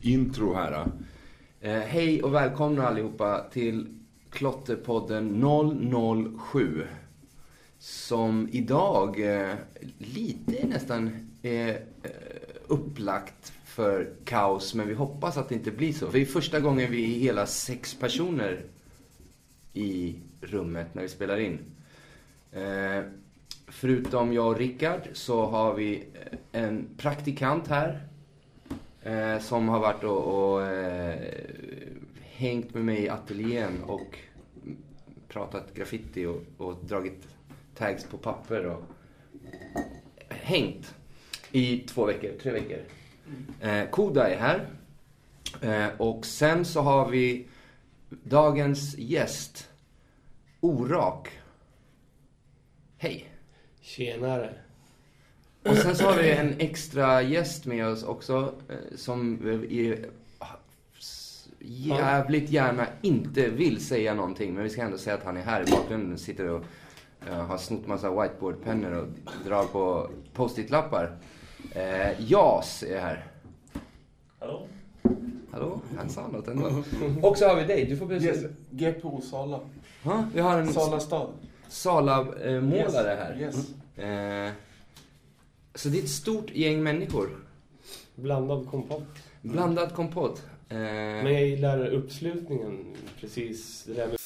intro här. Eh, hej och välkomna allihopa till Klotterpodden 007. Som idag eh, lite nästan är eh, upplagt för kaos. Men vi hoppas att det inte blir så. För det är första gången vi är hela sex personer i rummet när vi spelar in. Eh, förutom jag och Rickard så har vi eh, en praktikant här. Eh, som har varit och, och eh, hängt med mig i ateljén och pratat graffiti och, och dragit tags på papper och hängt i två veckor, tre veckor. Eh, Koda är här. Eh, och sen så har vi dagens gäst, Orak. Hej. Tjenare. Och sen så har vi en extra gäst med oss också eh, som är, jävligt gärna inte vill säga någonting. Men vi ska ändå säga att han är här i bakgrunden. Sitter och eh, har snott massa whiteboardpennor och drar på post-it-lappar. Uh, Jas är här. Hallå? Hallå? Han sa något ändå. Och så har vi dig. Du får Yes. precis... GPO Sala. Ja, vi har en Sala stad. Sala-målare här. Yes. Eh, så det är ett stort gäng människor. Blandad kompott. Blandad kompott. Eh, Men jag gillar uppslutningen. Precis det där med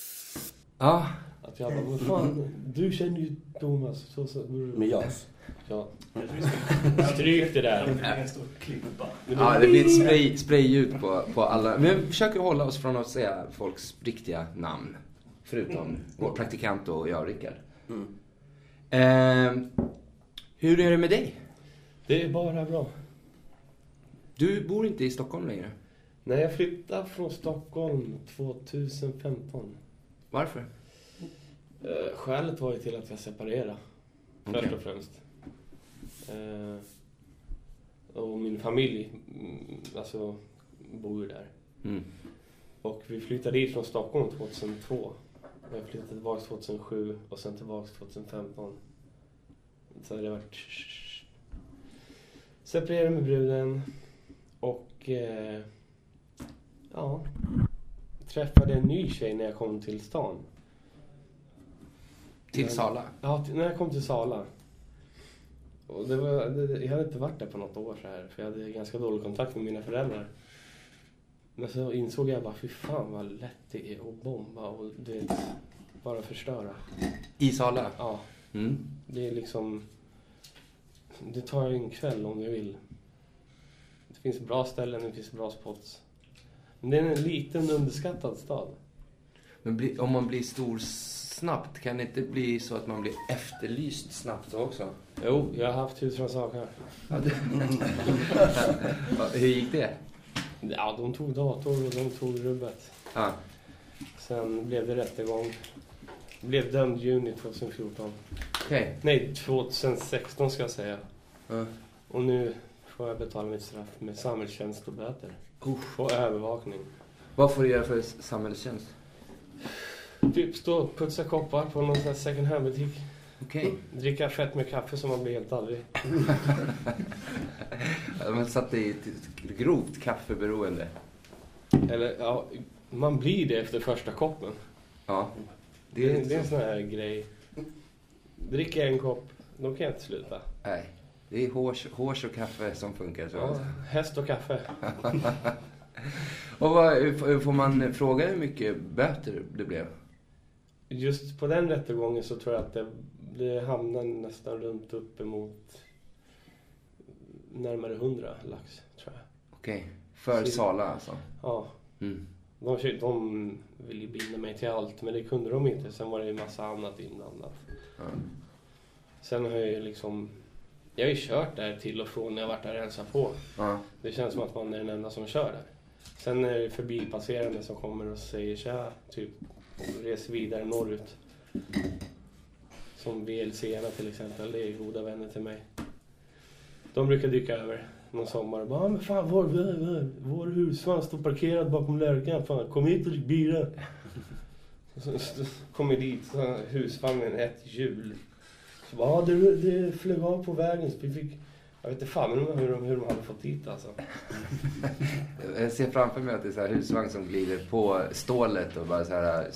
Ja, att jag bara, vad fan, du känner ju Thomas. Så, så, Med JAS. Ja. Stryk det där. En stor klippa. ja det blir ett spray, sprayljud på, på alla. Men vi försöker hålla oss från att säga folks riktiga namn. Förutom vår praktikant och jag, Rickard. Mm. Eh, hur är det med dig? Det är bara bra. Du bor inte i Stockholm längre. När jag flyttade från Stockholm 2015. Varför? Eh, skälet var ju till att jag separerade. Först Okej. och främst. Eh, och min familj, mm, alltså, bor ju där. Mm. Och vi flyttade dit från Stockholm 2002. Och jag flyttade tillbaka 2007 och sen tillbaka 2015. Så det har varit... Separerade med bruden och... Eh, ja. Träffade en ny tjej när jag kom till stan. Till Men- Sala? Ja, när jag kom till Sala. Och det var, det, jag hade inte varit där på något år så här, för jag hade ganska dålig kontakt med mina föräldrar. Men så insåg jag bara, fy fan vad lätt det är att bomba och du vet, bara förstöra. I Sala? Ja, Mm. det är liksom... Det tar en kväll om du vill. Det finns bra ställen, det finns bra spots. Men det är en liten underskattad stad. Men bli, om man blir stor snabbt, kan det inte bli så att man blir efterlyst snabbt också? Jo, jag har haft husrannsakan. Hur gick det? Ja, de tog dator och de tog rubbet. Ja. Sen blev det rättegång. Blev dömd juni 2014. Okej. Nej, 2016 ska jag säga. Ja. Och nu får jag betala mitt straff med samhällstjänst och böter. Usch. Och övervakning. Vad får du göra för samhällstjänst? Typ stå och putsa koppar på någon sån här second hand-butik. Okej. Dricka fett med kaffe som man blir helt aldrig. De har satt dig i ett grovt kaffeberoende. Eller ja, man blir det efter första koppen. Ja. Det är, lite det är en så. sån här grej. Dricker jag en kopp, då kan jag inte sluta. Nej. Det är hårs, hårs och kaffe som funkar. Så. Ja, häst och kaffe. Och vad, får man fråga hur mycket böter det blev? Just på den rättegången så tror jag att det, det hamnar nästan runt uppemot närmare 100 lax, tror jag. Okej. För Så- Sala alltså? Ja, Mm. de, de ville ju binda mig till allt, men det kunde de inte. Sen var det ju massa annat inblandat. Ja. Sen har jag ju liksom... Jag har ju kört där till och från när jag varit där och hälsat på. Ja. Det känns som att man är den enda som kör där. Sen är det förbipasserande som kommer och säger tja, typ, och reser vidare norrut. Som VLC-arna till exempel, det är goda vänner till mig. De brukar dyka över någon sommar och bara, "Ja, men fan vår, vår, vår, husvagn står parkerad bakom lärkan, fan kom hit och drick bira. Så, kommer dit, så husvagnen ett hjul. Så bara, ja, det, det flög av på vägen så vi fick Jag vet inte fan hur de, hur de hade fått dit alltså. Jag ser framför mig att det är så här husvagn som glider på stålet och bara så här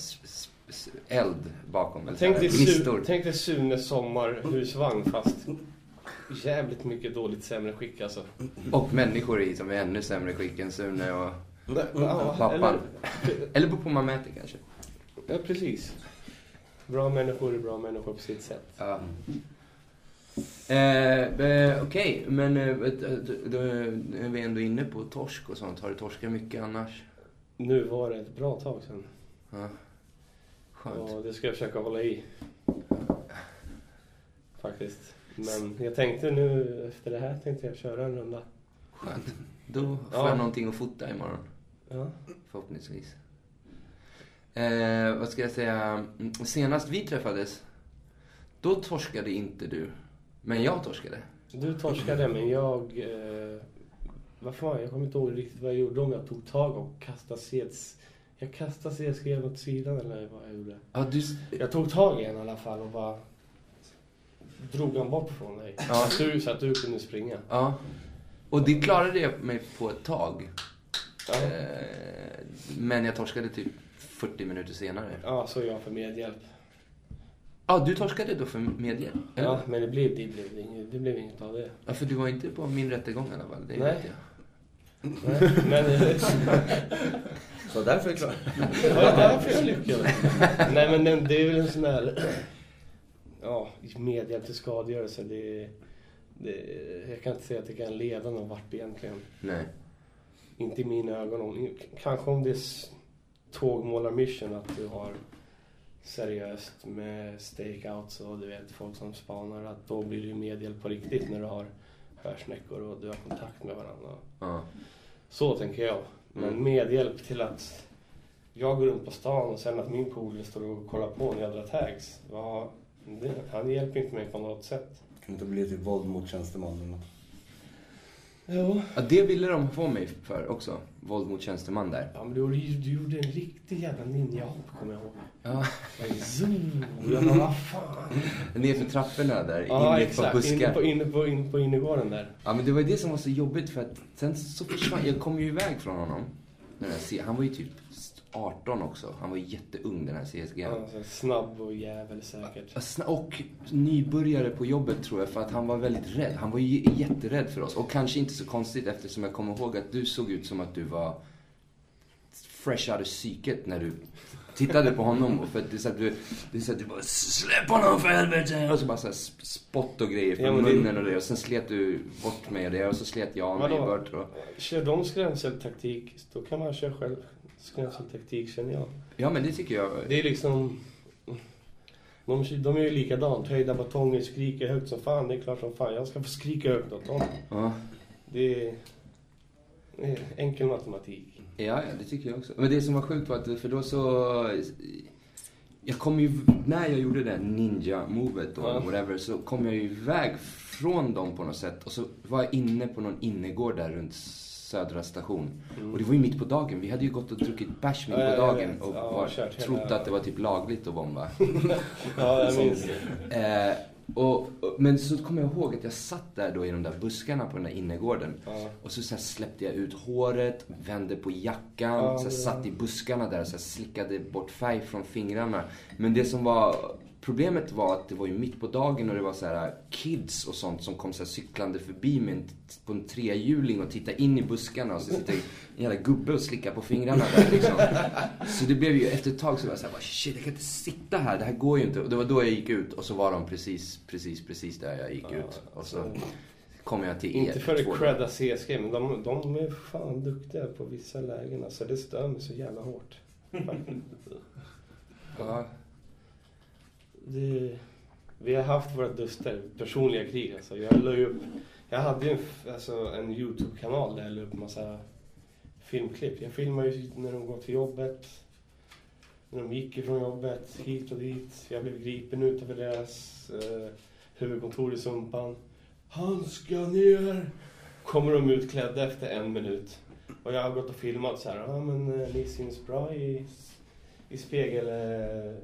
eld bakom. Tänk dig. Su- tänk dig Sunes sommarhusvagn fast jävligt mycket dåligt sämre skick alltså. Och människor i som är ännu sämre skick än Sune och pappan. eller- Eller på mäter kanske. Ja, precis. Bra människor är bra människor på sitt sätt. Ja. Eh, eh, Okej, men eh, du, då är vi ändå inne på torsk och sånt. Har du torskat mycket annars? Nu var det ett bra tag sedan. Ja. Skönt. Och det ska jag försöka hålla i. Faktiskt. Men jag tänkte nu efter det här tänkte jag köra en runda. Skönt. Då får Ja. jag någonting att fota imorgon. Ja. Förhoppningsvis. Eh, vad ska jag säga? Mm, Senast vi träffades, då torskade inte du. Men jag torskade. Du torskade men jag... Eh, vad fan, jag kommer inte ihåg riktigt vad jag gjorde. Om jag tog tag och kastade seds... Jag kastade sedskreven åt sidan eller vad jag gjorde. Ja, du... Jag tog tag i en i alla fall och bara drog han bort från dig. Ja. Så, att du, så att du kunde springa. Ja. Och det klarade jag mig på ett tag. Ja, Eh, men jag torskade typ 40 minuter senare. ja så jag för medhjälp. Ja, du torskade då för medhjälp? eller? Ja, men det blev, det blev, inget, det blev inget av det. Ja, för du var inte på min rättegång i alla fall. Det Nej. vet jag. Nej, men... Så därför är det klart. Ja, därför jag lyckades. Nej, men den, det är väl en sån här... Ja, medhjälp till skadegörelse. Det, det, jag kan inte säga att det kan leda någon vart egentligen. Nej. Inte i mina ögon. Kanske om det är tågmålarmission att du har seriöst med stakeouts och du vet folk som spanar. Att då blir det ju medhjälp på riktigt när du har hörsnäckor och du har kontakt med varandra. Ja. Så tänker jag. Men Mm. medhjälp till att jag går runt på stan och sen att min polare står och kollar på när jag drar tags. Ja, det, han hjälper inte mig på något sätt. Kan inte bli till våld mot tjänstemannen. Jo. ja, det ville de få mig för också. Våld mot tjänsteman där. Ja, men du, gjorde- du gjorde en riktig jävla ninjahopp kommer jag ihåg. Ja, zoom. Jag bara, vad fan. ner för trapporna där, Ja, inne på. Inne buskar. på, inne på, inne på innergården där. Ja, men det var ju det som var så jobbigt för att sen så försvann, jag kom ju iväg från honom. Han var ju typ 18 också. Han var jätteung den här CSG. Ja, så snabb och jävel säkert. Och nybörjare på jobbet tror jag för att han var väldigt rädd. Han var ju jätterädd för oss. Och kanske inte så konstigt eftersom jag kommer ihåg att du såg ut som att du var fresh out of psyket när du tittade på honom. Och för att det är så att du, det är så att du bara släpp honom för helvete! Och så bara så här sp- spott och grejer från Ja, men det- munnen och det. Och sen slet du bort mig och det. Och så slet jag mig Vadå? bort. Och... Kör de skrämseltaktik, då kan man köra själv skrämseltaktik känner jag. Ja men det tycker jag. Det är liksom... De, de är ju likadant. Höjda batonger, skriker högt som fan. Det är klart som fan jag ska få skrika högt åt dem. Ja. Det är, det är enkel matematik. Ja, ja, det tycker jag också. Men det som var sjukt var att, för då så... Jag kom ju, när jag gjorde det ninja-movet och Ja. whatever, så kom jag ju iväg från dem på något sätt. Och så var jag inne på någon innergård där runt Södra station. Och det var ju mitt på dagen. Vi hade ju gått och druckit bärs mitt på dagen och Ja, var, hela- trott att det var typ lagligt att bomba. Ja, jag minns. Eh, och, och, men så kommer jag ihåg att jag satt där då i de där buskarna på den där innergården. Ja. Och så, så släppte jag ut håret, vände på jackan, Ja, så satt i buskarna där och så slickade bort färg från fingrarna. Men det som var Problemet var att det var ju mitt på dagen och det var så här kids och sånt som kom så här cyklande förbi med en, på en trehjuling och tittade in i buskarna och så sitter en jävla gubbe och slickar på fingrarna där liksom. Så det blev ju, efter ett tag så var jag såhär, shit jag kan inte sitta här, det här går ju inte. Och det var då jag gick ut och så var de precis, precis, precis där jag gick ut. Och så kom jag till er. Inte för två att credda CSG, men de, de är fan duktiga på vissa lägen. Alltså det stör mig så jävla hårt. Ja, det, vi har haft våra duster, personliga krig alltså. Jag la upp, jag hade ju en, alltså, en YouTube-kanal där jag la upp massa filmklipp. Jag filmade ju när de går till jobbet, när de gick ifrån jobbet, hit och dit. Jag blev gripen utanför deras eh, huvudkontor i Sumpan. Han ska ner! Kommer de utklädda efter en minut. Och jag har gått och filmat så här, ja men eh, ni syns bra i, i spegel, eh,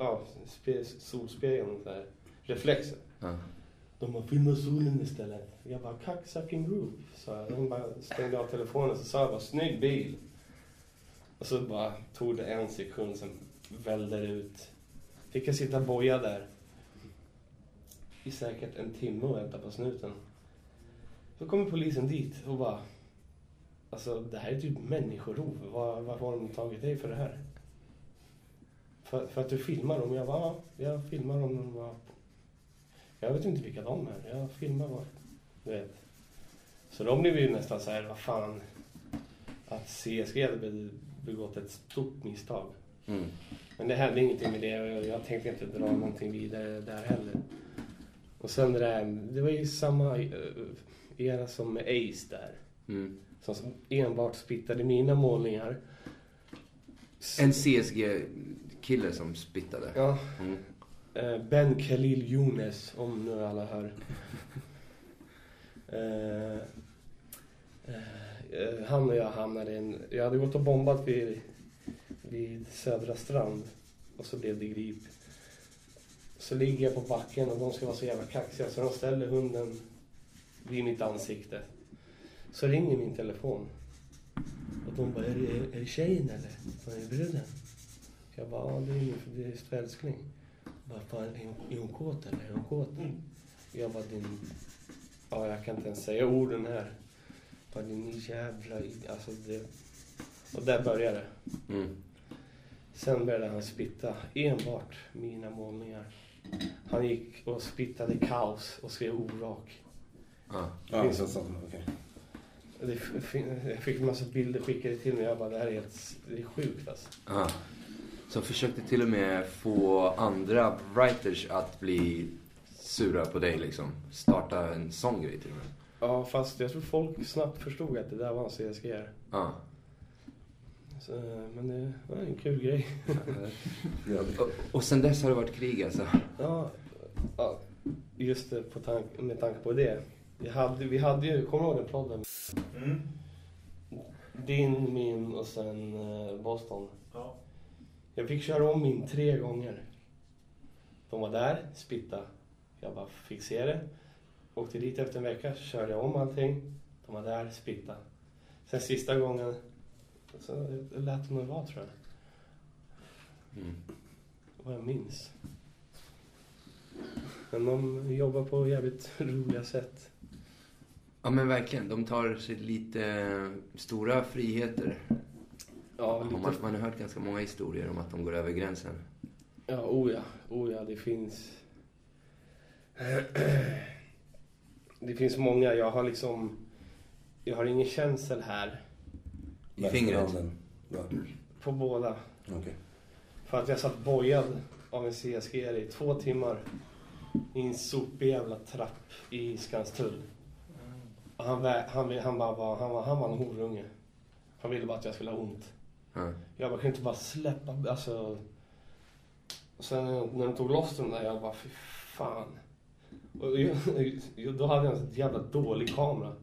ja, spe, solspegeln, så här, reflexer. ja. De har filmat solen istället. Jag bara, cocksucking group. Så jag De bara stängde av telefonen så sa jag bara, snygg bil. Och så bara tog det en sekund, sen vällde det ut. Fick jag sitta boja där i säkert en timme och vänta på snuten. Så kommer polisen dit och bara, alltså det här är typ människorov. Var, varför har de tagit dig för det här? För, för att du filmar dem? Jag bara, ja, jag filmar dem. De bara, jag vet inte vilka de är. Jag filmar bara. Du vet. Så de blev ju nästan så här, vad fan. Att CSG hade be- begått ett stort misstag. Mm. Men det hände ingenting med det och jag tänkte inte dra någonting vidare där heller. Och sen det där, det var ju samma eh, era som med Ace där. Mm. Som enbart spittade mina målningar. En CSG-kille som spittade. Ja, Mm. Eh, Ben Khalil Younes, om nu alla hör. Eh, eh, han och jag hamnade i en... Jag hade gått och bombat vid, vid Södra strand och så blev det grip. Så ligger jag på backen och de ska vara så jävla kaxiga så de ställer hunden vid mitt ansikte. Så ringer min telefon. Och de bara, är det, är det tjejen eller? Är det bruden? Jag bara, ja det är min det är för älskling. Bara, fan, är hon, är hon kåt eller? Är hon kåt? Jag bara, din... Ja, jag kan inte ens säga orden här. Bara, din jävla... Alltså det... Och där började det. Mm. Sen började han spitta enbart mina målningar. Han gick och spittade kaos och skrev orak. Ja. Ja, så, så, okej. Det Jag fick en massa bilder skickade till mig. Jag bara, det här är helt... Det är sjukt alltså. Ja. Som försökte till och med få andra writers att bli sura på dig liksom. Starta en sån grej till och med. Ja, fast jag tror folk snabbt förstod att det där var en CSG. Ja. Så, men det var en kul grej. Ja, Och, och sen dess har det varit krig alltså. Ja, ja just det, på tank, med tanke på det. Vi hade, vi hade ju, kommer du ihåg den podden? Mm. Din, min och sen eh, Boston. Ja. Jag fick köra om min tre gånger. De var där, spitta. Jag bara fick se det. Åkte dit efter en vecka, körde jag om allting. De var där, spitta. Sen sista gången, så lät det nog vara tror jag. Mm. Vad jag minns. Men de jobbar på jävligt roliga sätt. Ja men verkligen. De tar sig lite stora friheter. Ja, lite Man, man har hört ganska många historier om att de går över gränsen. Ja, oh ja. Oh ja, det finns... Det finns många. Jag har liksom... Jag har ingen känsel här I fingret. Ja, på båda. okej. För att jag satt bojad av en CSG i två timmar i en sopig jävla trapp i Skanstull. Han, han, han, bara var, han, var, han var en horunge. Han ville bara att jag skulle ha ont. Ja. Jag bara, kan inte bara släppa, alltså. Och sen när de tog loss den där, jag bara, fy fan. Och jag, då hade jag en så jävla dålig kamera.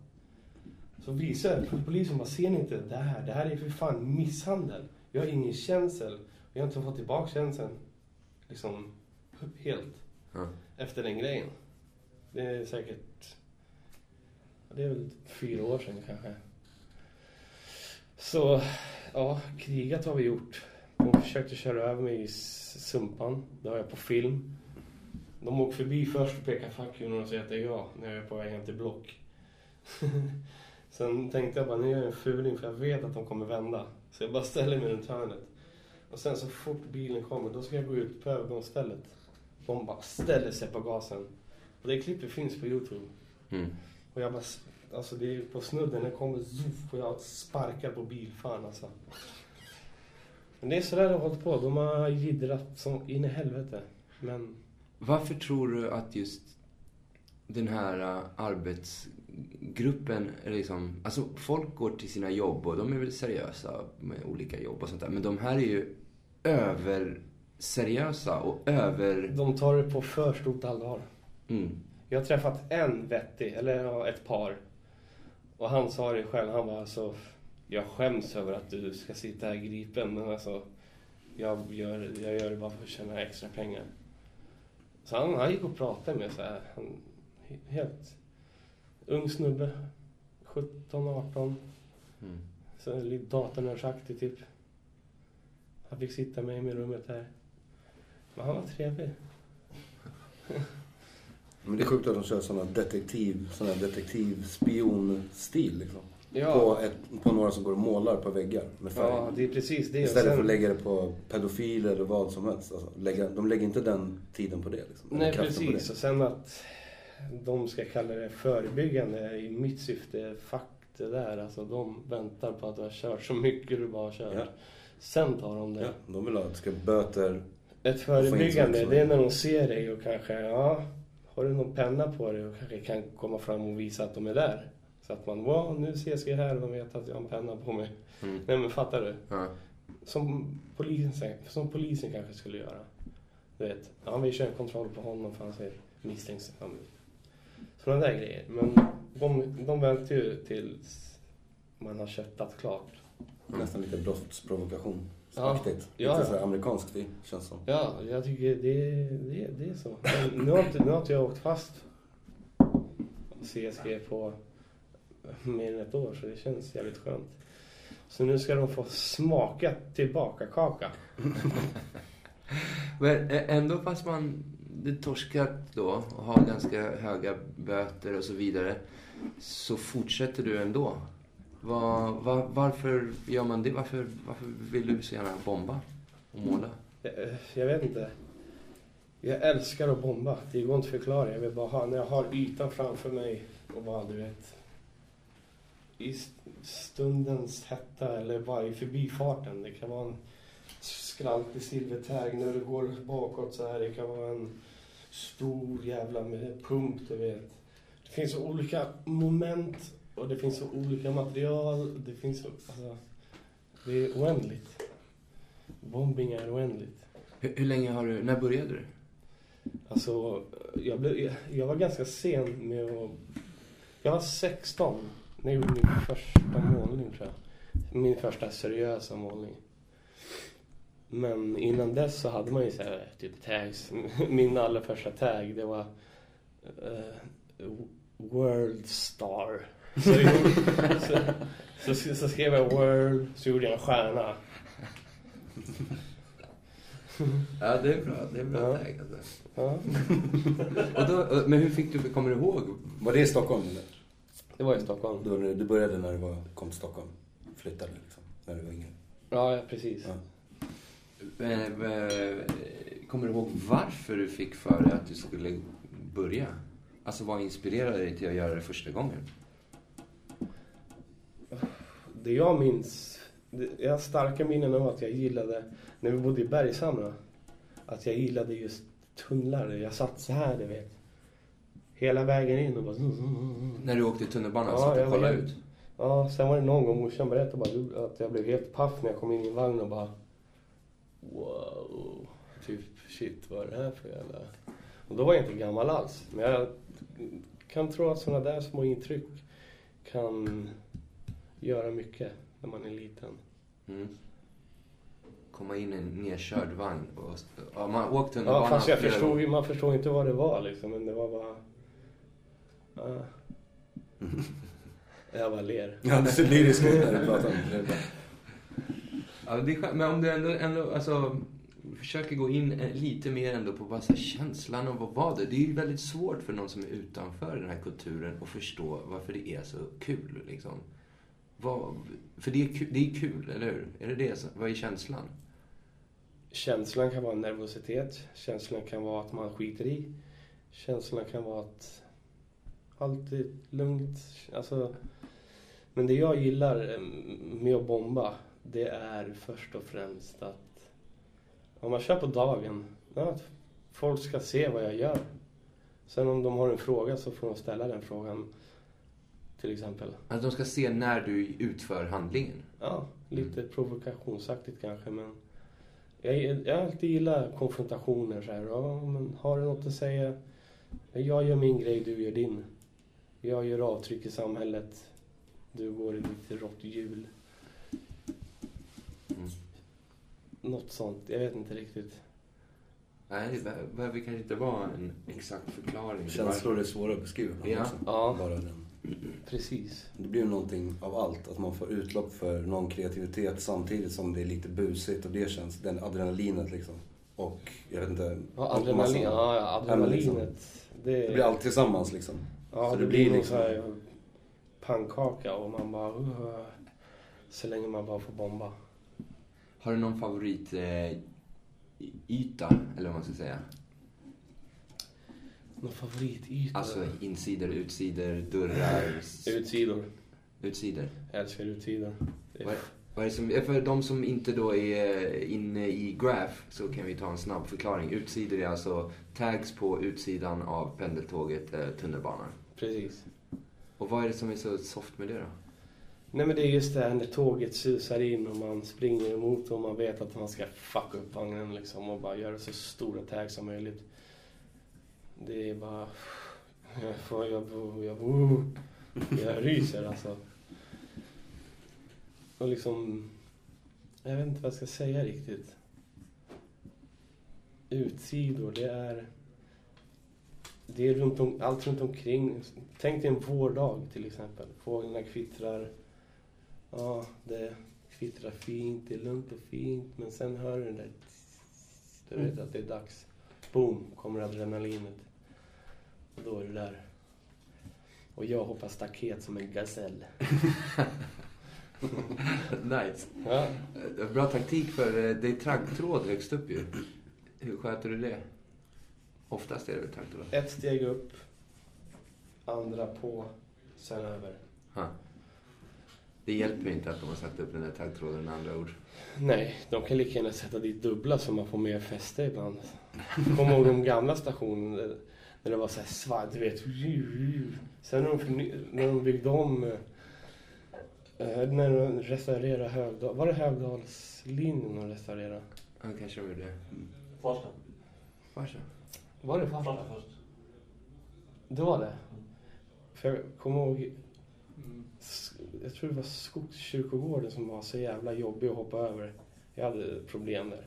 Så visade jag för polisen, bara, ser ni inte det här? Det här är för fan misshandel. Jag har ingen känsel. Jag har inte fått tillbaka känseln. Liksom, helt. Ja. Efter den grejen. Det är säkert, det är väl fyra år sedan kanske. Så, ja, krigat har vi gjort. De försökte köra över mig i Sumpan. Det har jag på film. De åkte förbi först och pekade fuck you och säger att det är jag när jag är på väg hem till Block. Sen tänkte jag bara, nu gör jag en fuling för jag vet att de kommer vända. Så jag bara ställer mig runt hörnet. Och sen så fort bilen kommer, då ska jag gå ut på övergångsstället. De bara ställer sig på gasen. Och det klippet finns på Youtube. Mm. Och jag bara, alltså det är på snudden, det kommer zuff och jag sparkar på bilfan alltså. Men det är sådär det har hållit på. De har jiddrat som in i helvete. Men Varför tror du att just den här uh, arbetsgruppen, liksom, alltså folk går till sina jobb och de är väl seriösa med olika jobb och sånt där. Men de här är ju överseriösa och över... de tar det på för stort allvar. Mm. Jag har träffat en vettig, eller ett par. Och han sa det själv, han var alltså Jag skäms över att du ska sitta här gripen men alltså Jag gör, jag gör det bara för att tjäna extra pengar. Så han, han gick och pratade med så här, han, Helt ung snubbe. 17, 18. Mm. Så lite datanördsaktig typ. Han fick sitta med mig i rummet här. Men han var trevlig. Men det är sjukt att de kör såna detektiv, såna här detektiv-spion-stil liksom. Ja, På, ett, på några som går och målar på väggar med färg. ja det är precis det. Istället för sen- att lägga det på pedofiler eller vad som helst. Alltså, lägga, de lägger inte den tiden på det. Liksom, Nej, precis. Och sen att de ska kalla det förebyggande i mitt syfte, fuck det där. Alltså de väntar på att du har kört så mycket du bara har kört. Ja. Sen tar de det. det. Ja, de vill ha att det ska böter. Ett förebyggande, det är när de ser dig och kanske, ja, har du någon penna på dig och kanske kan komma fram och visa att de är där. Så att man, wow, nu ses vi här och de vet att jag har en penna på mig. Mm. Nej men fattar du? Ja. Som polisen, som polisen kanske skulle göra. Du vet, ja vi kör en kontroll på honom för han ser misstänksam ut. Sådana där grejer. Men de, de väntar ju tills man har köttat klart. Nästan lite brottsprovokation. Ja. Aktigt. Ja, Lite ja. så amerikanskt det känns som. Ja, jag tycker det, det, det är så. Men nu har inte, nu har inte jag åkt fast CSG på mer än ett år så det känns jävligt skönt. Så nu ska de få smaka tillbaka kaka. Men ändå fast man det torskat då och har ganska höga böter och så vidare så fortsätter du ändå. Var, var, varför gör man det? Varför, varför vill du så gärna bomba och måla? Jag, jag vet inte. Jag älskar att bomba. Det går inte att förklara. Jag vill bara ha, när jag har ytan framför mig och bara du vet. I stundens hetta eller bara i förbifarten. Det kan vara en skraltig silvertag när du går bakåt så här. Det kan vara en stor jävla med pump du vet. Det finns olika moment och det finns så olika material. Det finns så, alltså, det är oändligt. Bombing är oändligt. Hur, hur länge har du, när började du? Alltså, jag, blev, jag, var ganska sen med att... Jag var 16 när jag gjorde min första målning tror jag. Min första seriösa målning. Men innan dess så hade man ju så här, typ tags. Min allra första tag det var eh, World Star. Så, så, så, så skrev jag World, så gjorde jag en stjärna. Ja, det är bra. Det är bra Ja. tag alltså. Ja, Och då, men hur fick du, kommer du ihåg? Var det i Stockholm eller? det var i Stockholm. När du började när du var, kom till Stockholm? Flyttade liksom? När du var yngre? Ja, ja precis. Ja. Eh, eh, Kommer du ihåg varför du fick för dig att du skulle börja? Alltså vad inspirerade dig till att göra det första gången? Det jag minns, det- jag har starka minnen av att jag gillade, när vi bodde i Bergshamra, att jag gillade just tunnlar. Jag satt så här, du vet. Hela vägen in och bara... När du åkte tunnelbana Ja, så att jag du kollade ut? Ja, sen var det någon gång morsan berättade bara att jag blev helt paff när jag kom in i en vagn och bara... Wow. Typ, shit, vad är det här för jävla... Och då var jag inte gammal alls. Men jag kan tro att sådana där små intryck kan göra mycket när man är liten. Mm. Komma in i en nedkörd vagn. Och, ja, man har åkt Ja, tunnelbana fast jag flera förstod gånger. man förstod inte vad det var liksom. Men det var bara... Ja. Jag bara ler. Ja, du ser lyrisk ut när du pratar det. Ja, det är. Men om du ändå, ändå alltså, försöker gå in eh, lite mer ändå på bara så känslan av vad var det? Det är ju väldigt svårt för någon som är utanför den här kulturen att förstå varför det är så kul. Liksom. Vad, för det är, kul, det är kul, eller hur? Är det det? Vad är känslan? Känslan kan vara nervositet. Känslan kan vara att man skiter i. Känslan kan vara att allt är lugnt. Alltså, men det jag gillar eh, med att bomba, det är först och främst att om man kör på dagen, att folk ska se vad jag gör. Sen om de har en fråga så får de ställa den frågan. Till exempel. Att de ska se när du utför handlingen. Ja, lite provokationsaktigt kanske men jag, jag har alltid gillat konfrontationer så här. Ja, men har du något att säga? Jag gör min grej, du gör din. Jag gör avtryck i samhället. Du går i ditt rått hjul. Mm. Något sånt, jag vet inte riktigt. Nej, det be- behöver kanske inte vara en exakt förklaring. Det Känslor är svåra att beskriva Ja. också. Ja. Bara den. Precis. Det blir någonting av allt. Att man får utlopp för någon kreativitet samtidigt som det är lite busigt och det känns, den adrenalinet liksom. Och jag vet inte. Ja, adrenalin, ja, liksom, adrenalinet. det, Det blir allt tillsammans liksom. Ja, Så det, det blir liksom- så här pannkaka och man bara... Uh, så länge man bara får bomba. Har du någon favorit eh, eller vad man ska säga? Någon favorityta? Alltså insidor, utsidor, dörrar, Utsidor. utsidor. Jag älskar utsidor. Det är- Vad, vad är det som, för de som inte då är inne i Graph så kan vi ta en snabb förklaring. Utsidor är alltså tags på utsidan av pendeltåget, eh, tunnelbanan. Precis. Och vad är det som är så soft med det då? Nej men det är just det här när tåget susar in och man springer emot och man vet att man ska fucka upp vagnen liksom och bara göra så stora tags som möjligt. Det är bara... Jag får... Jag, jag, jag, jag ryser alltså. Och liksom... Jag vet inte vad jag ska säga riktigt. Utsidor, det är... Det är runt om, allt runt omkring. Tänk dig en vårdag till exempel. Fåglarna kvittrar. Ja, det kvittrar fint, det är lugnt och fint. Men sen hör du den där... Du vet att det är dags. Boom, kommer adrenalinet. Och då är du där. Och jag hoppar staket som en gasell. nice. Ja, Eh, Bra taktik för eh, det är taggtråd högst upp ju. Hur sköter du det? Oftast är det väl taggtråd? ett steg upp. Andra på. Sen över. Ha. Det hjälper inte att de har satt upp den där taggtråden med andra ord. Nej, de kan lika gärna sätta dit dubbla så man får mer fäste ibland. Kommer ihåg de gamla stationerna där- när det var så här svart, du vet. Sen när de, förny- när de byggde om, eh, när de restaurerade Högdal, var det Högdalslinjen de restaurerade? Ja, kanske de gjorde. Farsta. Farsa. Var det Farsta Farsta? först. Det var det? För jag kommer ihåg, jag tror det var Skogskyrkogården som var så jävla jobbig att hoppa över. Jag hade problem där.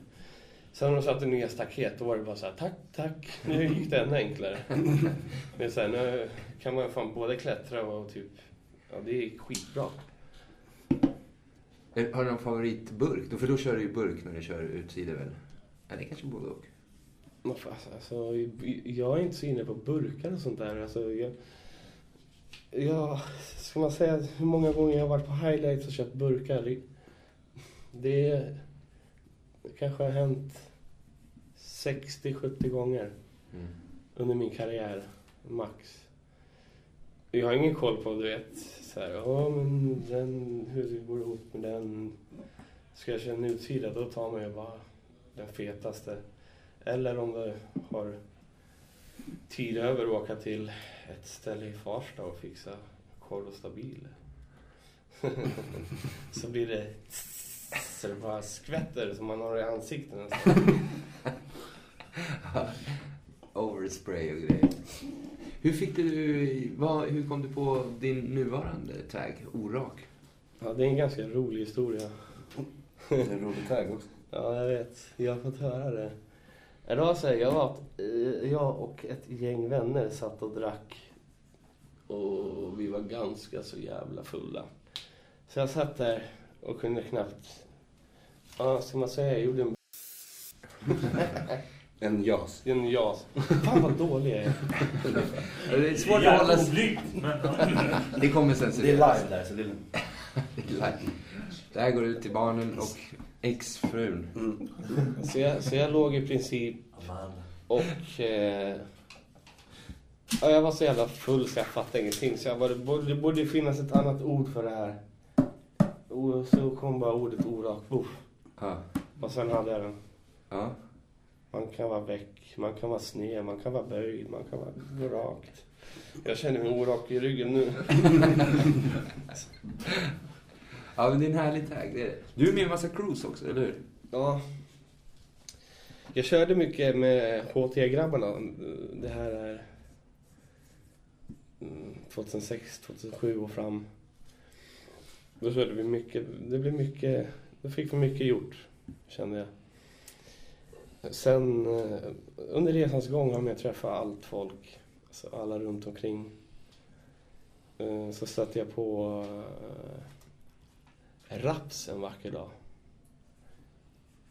Sen när de satte nya staket, då var det bara så här, tack, tack. Nu gick det ännu enklare. Men sen nu kan man fan både klättra och typ, ja det är skitbra. Eh, Har du någon favoritburk? För då kör du ju burk när du kör utsidor väl? Eller kanske både och. Fan, Alltså, jag är inte så inne på burkar och sånt där. Alltså, jag, jag, ska man säga hur många gånger jag har varit på highlights och köpt burkar? Det, det kanske har hänt 60-70 gånger Mm. under min karriär, max. Jag har ingen koll på, du vet, så här, ja men den, hur det går ihop med den. Ska jag köra en utsida, då tar man ju bara den fetaste. Eller om du har tid över att åka till ett ställe i Farsta och fixa korv och stabil. så blir det så det bara skvätter som man har i ansiktet nästan. Overspray och grejer. Hur fick du, vad, hur kom du på din nuvarande tag, orak? Ja, det är en ganska rolig historia. Det är en rolig tag också. Ja, jag vet. Jag har fått höra det. Det var så här, jag, var, eh, jag och ett gäng vänner satt och drack. Och vi var ganska så jävla fulla. Så jag satt där och kunde knappt... Ja, ska man säga, jag gjorde en, En jas. en jas. Fan vad dålig jag är. Det är svårt att hålla... Det kommer sen. Det är live där så det är lugnt. Det är live. Det här går ut till barnen och exfrun. Mm. Så jag, så jag låg i princip och... Eh, ja, jag var så jävla full så jag fattade ingenting. Så jag bara, det borde, det borde finnas ett annat ord för det här. Och så kom bara ordet orak. Ja. Och sen hade jag den. Ja. Man kan vara väck, man kan vara sned, man kan vara böjd, man kan vara rakt. Jag känner mig orak i ryggen nu. Ja, men det är en härlig tag. Du är med i en massa cruise också, eller hur? Ja. Jag körde mycket med HT-grabbarna. Det här är mm, 2006, 2007 och fram. Då körde vi mycket. Det blev mycket. Då fick vi mycket gjort, kände jag. Sen eh, under resans gång har jag träffat allt folk. Alltså alla runt omkring. Eh, så stötte jag på eh, Raps en vacker dag.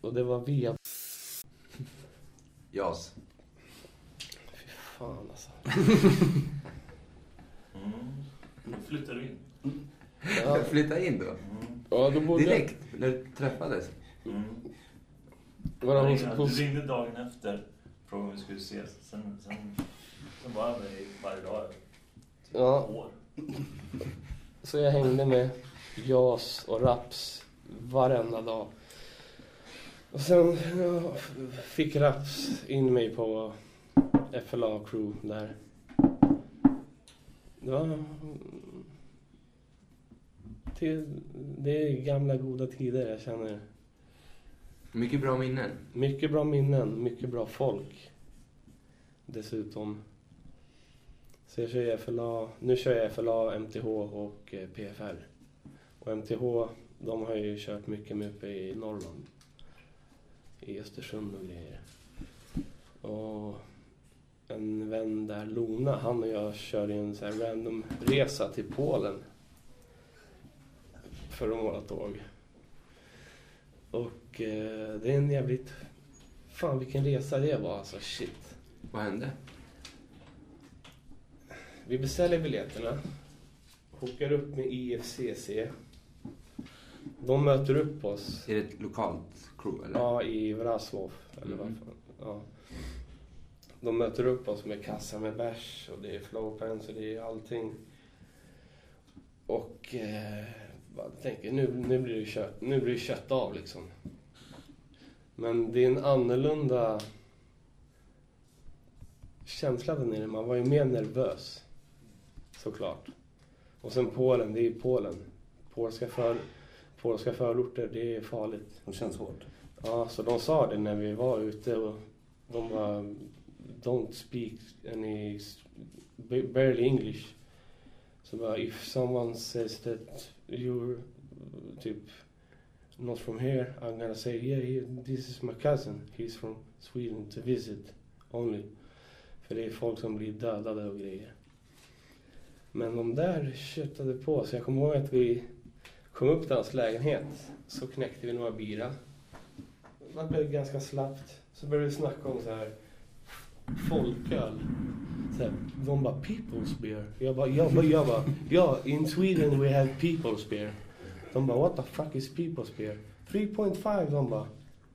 Och det var via... Jas. Fy fan alltså. Mm. Då flyttar du in. Ja, Flytta in då. Mm. ja då bodde Direkt, när du träffades. Mm. Var det hon, ringde- hon, Du ringde dagen efter, frågade om vi skulle ses. Sen, sen, sen var jag med varje dag i Ja. år. Så jag hängde med Jas och Raps varenda dag. Och sen ja, fick Raps in mig på FLA Crew där. Det var... Till, det är gamla goda tider jag känner. Mycket bra minnen. Mycket bra minnen, mycket bra folk. Dessutom. Så jag kör i FLA, nu kör jag FLA, MTH och eh, PFR. Och MTH, de har ju kört mycket med uppe i Norrland. I Östersund och grejer. Och en vän där, Lona, han och jag körde en så här random resa till Polen. För att måla tåg. Och eh, det är en jävligt... Fan vilken resa det var alltså, shit. Vad hände? Vi beställer biljetterna. Hookar upp med IFCC. De möter upp oss. Är det ett lokalt crew eller? Ja, i Wrasłów. Eller Mm. fan. Ja. De möter upp oss med kassa med bärs och det är flowpens och det är allting. Och eh, tänker, nu, nu, blir det kött, nu blir det kött av liksom. Men det är en annorlunda känsla där nere. Man var ju mer nervös. Såklart. Och sen Polen, det är Polen. Polska, för, polska förorter, det är farligt. Det känns hårt. Ja, så de sa det när vi var ute och de var Don't speak any barely English. Så bara if someone says that you're typ not from here I'm gonna say yeah, he, this is my cousin. He's from Sweden to visit only. För det är folk som blir dödade och grejer. Men de där köttade på. Så jag kommer ihåg att vi kom upp till hans lägenhet. Så knäckte vi några bira. Det blev ganska slappt. Så började vi snacka om så här folköl. Så de bara people's beer. Jag bara, jag bara, jag bara, ja, in Sweden we have people's beer. De bara, what the fuck is people's beer? 3.5. De bara,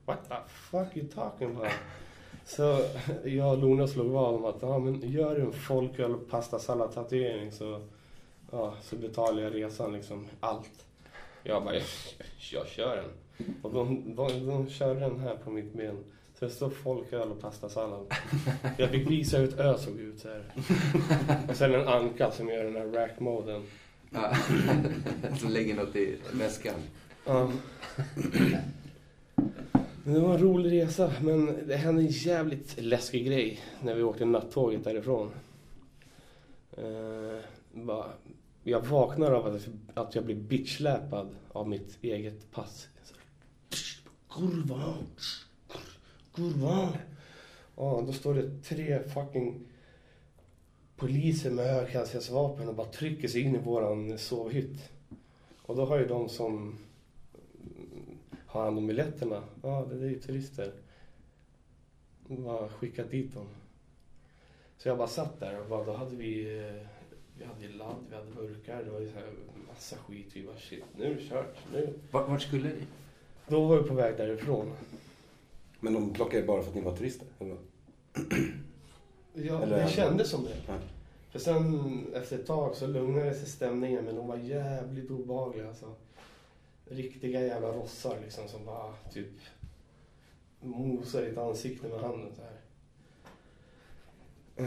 what the fuck you talking about? Så jag och Lona slog vad om att, ja men gör en folköl och pastasallad tatuering så, ja, så betalar jag resan liksom, allt. Jag bara, jag, jag kör den. Och de, de, de körde den här på mitt ben. Så det står folköl och pastasallad. Jag fick visa hur ett ö såg ut så här. Och sen en anka som gör den här rack-moden. Ja. Som lägger något i väskan. Ja. Det var en rolig resa, men det hände en jävligt läskig grej när vi åkte nattåget därifrån. Eh, jag vaknar av att, att jag blir bitchläpad av mitt eget pass. Kurva! Kurva! Ja, då står det tre fucking poliser med höghastighetsvapen och bara trycker sig in i våran sovhytt. Och då har ju de som har hand om biljetterna, ja det är ju turister. Bara skickat dit dem. Så jag bara satt där och bara, då hade vi, vi hade ladd, vi hade burkar, det var ju så här massa skit. Vi bara shit, nu är det kört. Nu. Vart skulle ni? Då var vi på väg därifrån. Men de plockade er bara för att ni var turister? Eller? Ja, Eller- det kändes som det. Ja. För sen efter ett tag så lugnade sig stämningen men de var jävligt obehagliga alltså. Riktiga jävla rossar liksom som bara typ mosar ditt ansikte med handen så här.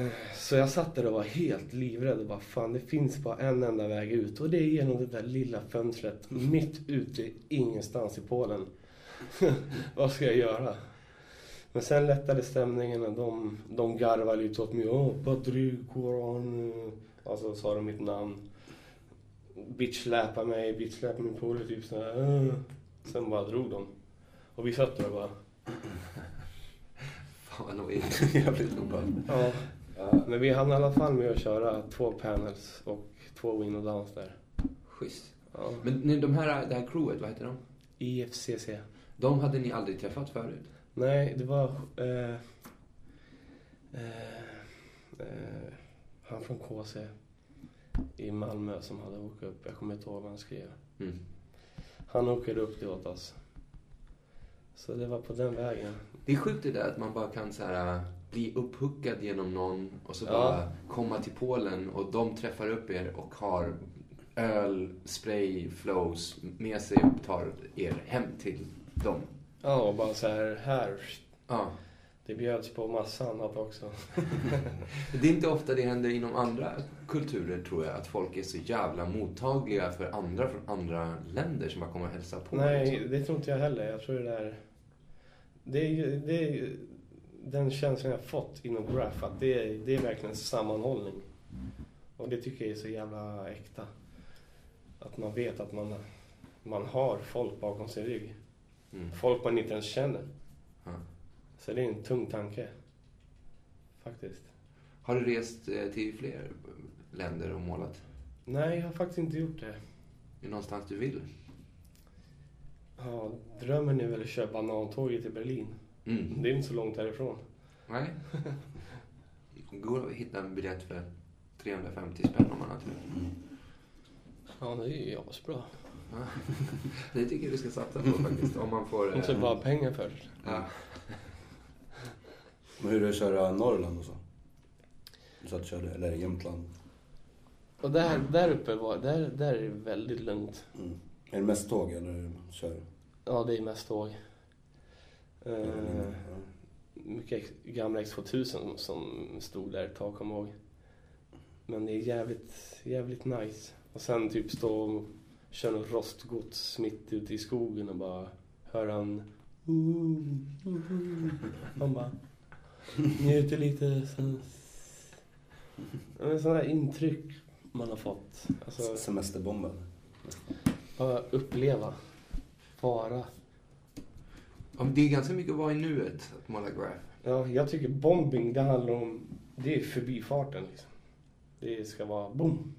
Eh, Så jag satt där och var helt livrädd och bara fan det finns bara en enda väg ut och det är genom det där lilla fönstret mitt ute ingenstans i Polen. Vad ska jag göra? Men sen lättade stämningen och de, de garvade lite åt mig. Åh, Patrik, Koran. Alltså sa de mitt namn. Bitchläpa mig, bitchläpa min polare typ såhär. Äh. Sen bara drog de. Och vi satt där och bara. Ja, nog är Jävligt obehagligt. Ja. Ja, Men vi hann i alla fall med att köra två panels och två win och downs där. schysst. Ja. Men de här, det här crewet, vad heter de? IFCC. De hade ni aldrig träffat förut? Nej, det var eh, eh, eh, han från KC i Malmö som hade åkt upp. Jag kommer inte ihåg vad han skrev. Mm. Han åkte upp det åt oss. Så det var på den vägen. Det är sjukt det där att man bara kan så här, äh, bli upphuckad genom någon och så Ja. bara komma till Polen och de träffar upp er och har öl, spray, flows med sig och tar er hem till dem. Ja, och bara så här, här. Ja. Det bjöds på massa annat också. Det är inte ofta det händer inom andra kulturer tror jag, att folk är så jävla mottagliga för andra från andra länder som bara kommer och hälsar på. Nej, liksom. det tror inte jag heller. Jag tror det där... Det är ju, det är ju den känslan jag fått inom Graph, att det är, det är verkligen sammanhållning. Och det tycker jag är så jävla äkta. Att man vet att man, man har folk bakom sin rygg. Mm. Folk man inte ens känner. Ja. Så det är en tung tanke. Faktiskt. Har du rest eh, till fler länder och målat? Nej, jag har faktiskt inte gjort det. Är det någonstans du vill? Ja, drömmen är väl att köra banantåget till Berlin. Mm. Det är inte så långt härifrån. Nej. Går att hitta en biljett för 350 spänn om man har tur. Ja, det är ju asbra. Ja. Det tycker jag du ska satsa på faktiskt. Om man får... Man måste eh, bara ha pengar först. Ja. Men hur är det att köra Norrland och så? Du sa att du körde, eller Jämtland. Och där, där uppe var, där, där är det väldigt lugnt. Mm. Är det mest tåg eller hur kör du? Ja, det är mest tåg. Ja. mycket gamla X2000 som stod där ett tag, kommer jag ihåg. Men det är jävligt, jävligt nice. Och sen typ stå och köra något rostgods mitt ute i skogen och bara höra han... Man bara njuter lite. Sen, sådana här intryck man har fått. Alltså, Semesterbomben. bara uppleva. Vara. Ja, Det är ganska mycket att vara i nuet, att måla graph. Ja, jag tycker bombing, det handlar om... Det är förbifarten liksom. Det ska vara boom.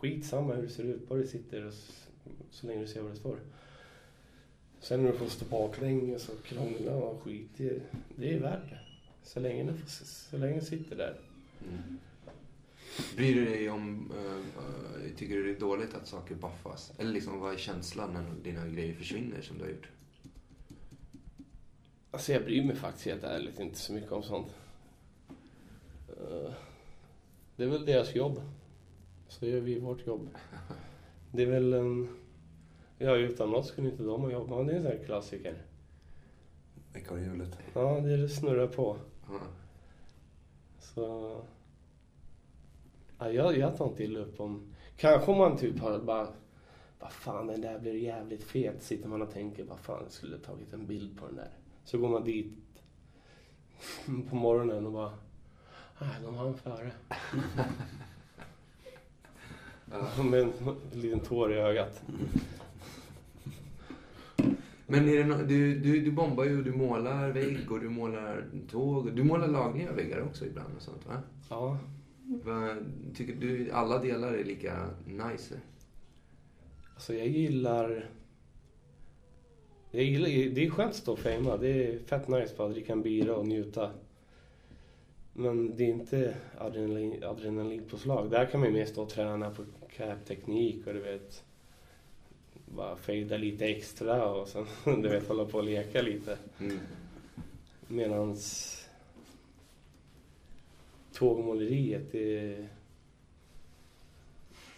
Skitsamma hur det ser ut, bara det sitter och så länge du ser vad det står. Sen när du får stå baklänges och krångla och skit, det, det är värt det. Så länge det, får- så länge det sitter där. Mm. Bryr du dig om... eh, tycker du det är dåligt att saker buffas? Eller liksom, vad är känslan när dina grejer försvinner som du har gjort? Alltså jag bryr mig faktiskt helt ärligt inte så mycket om sånt. Eh, Det är väl deras jobb. Så gör vi vårt jobb. Det är väl en... Ja, utan oss skulle inte de ha jobbat. Det är en sån här klassiker. Ekorrhjulet. Ja, det snurrar på. Ja. Så... Ja, jag, jag tar inte illa upp om... Kanske om man typ har bara... Vad fan, den där blir jävligt fet. Sitter man och tänker, vad fan, jag skulle tagit en bild på den där. Så går man dit på morgonen och bara... Nej, de har en före. Ja. Med en liten tår i ögat. Men är det no- du, du, du bombar ju du målar vägg och du målar tåg. Du målar lagningar av väggar också ibland och sånt va? Ja, tycker du alla delar är lika nice? alltså jag gillar... Jag gillar det är skönt att stå och fejma. Det är fett nice bara att dricka en bira och njuta. Men det är inte adrenalin, adrenalinpåslag. Där kan man ju mer stå och träna på cap-teknik och du vet... Bara fejda lite extra och sen du vet hålla på och leka lite. Mm. Medans tågmåleriet, det,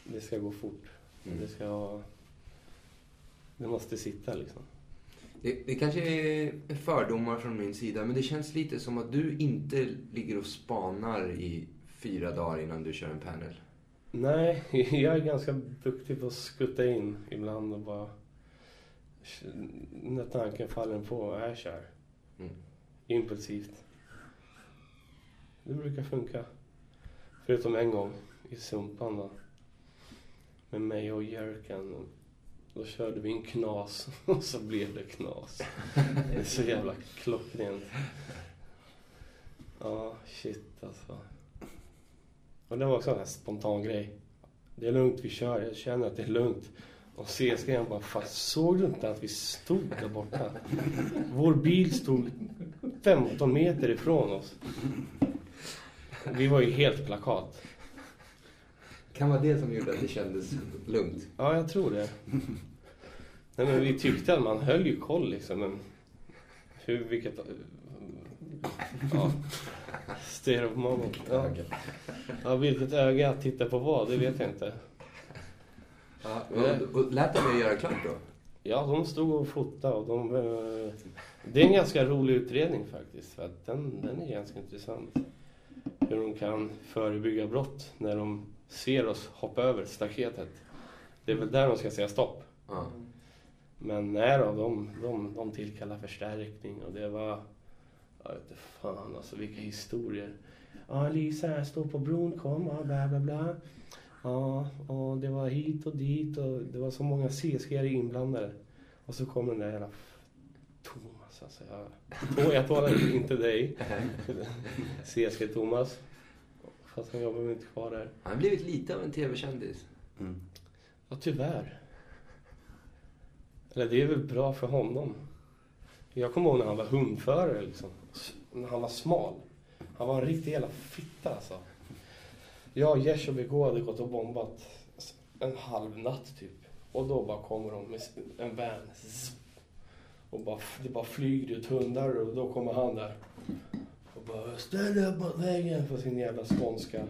det ska gå fort. Mm. Det ska... Det måste sitta liksom. Det, det kanske är fördomar från min sida, men det känns lite som att du inte ligger och spanar i fyra dagar innan du kör en panel. Nej, jag är ganska duktig på att skutta in ibland och bara... När tanken faller på, jag kör. Mm. Impulsivt. Det brukar funka. Förutom en gång i Sumpan då. Med mig och Jörken. Då körde vi en knas och så blev det knas. Det är så jävla klockrent. Ja, shit alltså. Och det var också en här spontan grej. Det är lugnt, vi kör. Jag känner att det är lugnt. Och CSG bara, fast såg du inte att vi stod där borta? Vår bil stod 15 meter ifrån oss. Vi var ju helt plakat. Kan vara det som gjorde att det kändes lugnt. Ja, jag tror det. Nej, men vi tyckte att man höll ju koll liksom, men hur, vilket... Ja. State of moment. Ja. ja, vilket öga tittar på vad, det vet jag inte. Ja, och, och lät de er göra klart då? Ja, de stod och fotade och de... eh, Det är en ganska rolig utredning faktiskt, för att den, den är ganska intressant. Hur de kan förebygga brott när de ser oss hoppa över staketet. Det är väl där de ska säga stopp. Ja. Men nej då, de, de, de tillkallar förstärkning och det var... Jag vet inte fan alltså vilka historier. Ja, Lisa här står på bron, kom, ja, bla bla bla. Ja, och det var hit och dit och det var så många CSG inblandade. Och så kommer den där jävla Thomas alltså. Jag, jag talar inte dig. CSG Thomas. Fast han jobbar väl inte kvar där. Han har blivit lite av en tv-kändis. Mm. Ja, tyvärr. Eller det är väl bra för honom. Jag kommer ihåg när han var hundförare liksom. När han var smal. Han var en riktig jävla fitta alltså. Jag och Jesh och BK hade gått och bombat en halv natt typ. Och då bara kommer de med en van. Och bara, det bara flyger ut hundar och då kommer han där. Och bara ställ dig upp mot väggen på sin jävla skånska.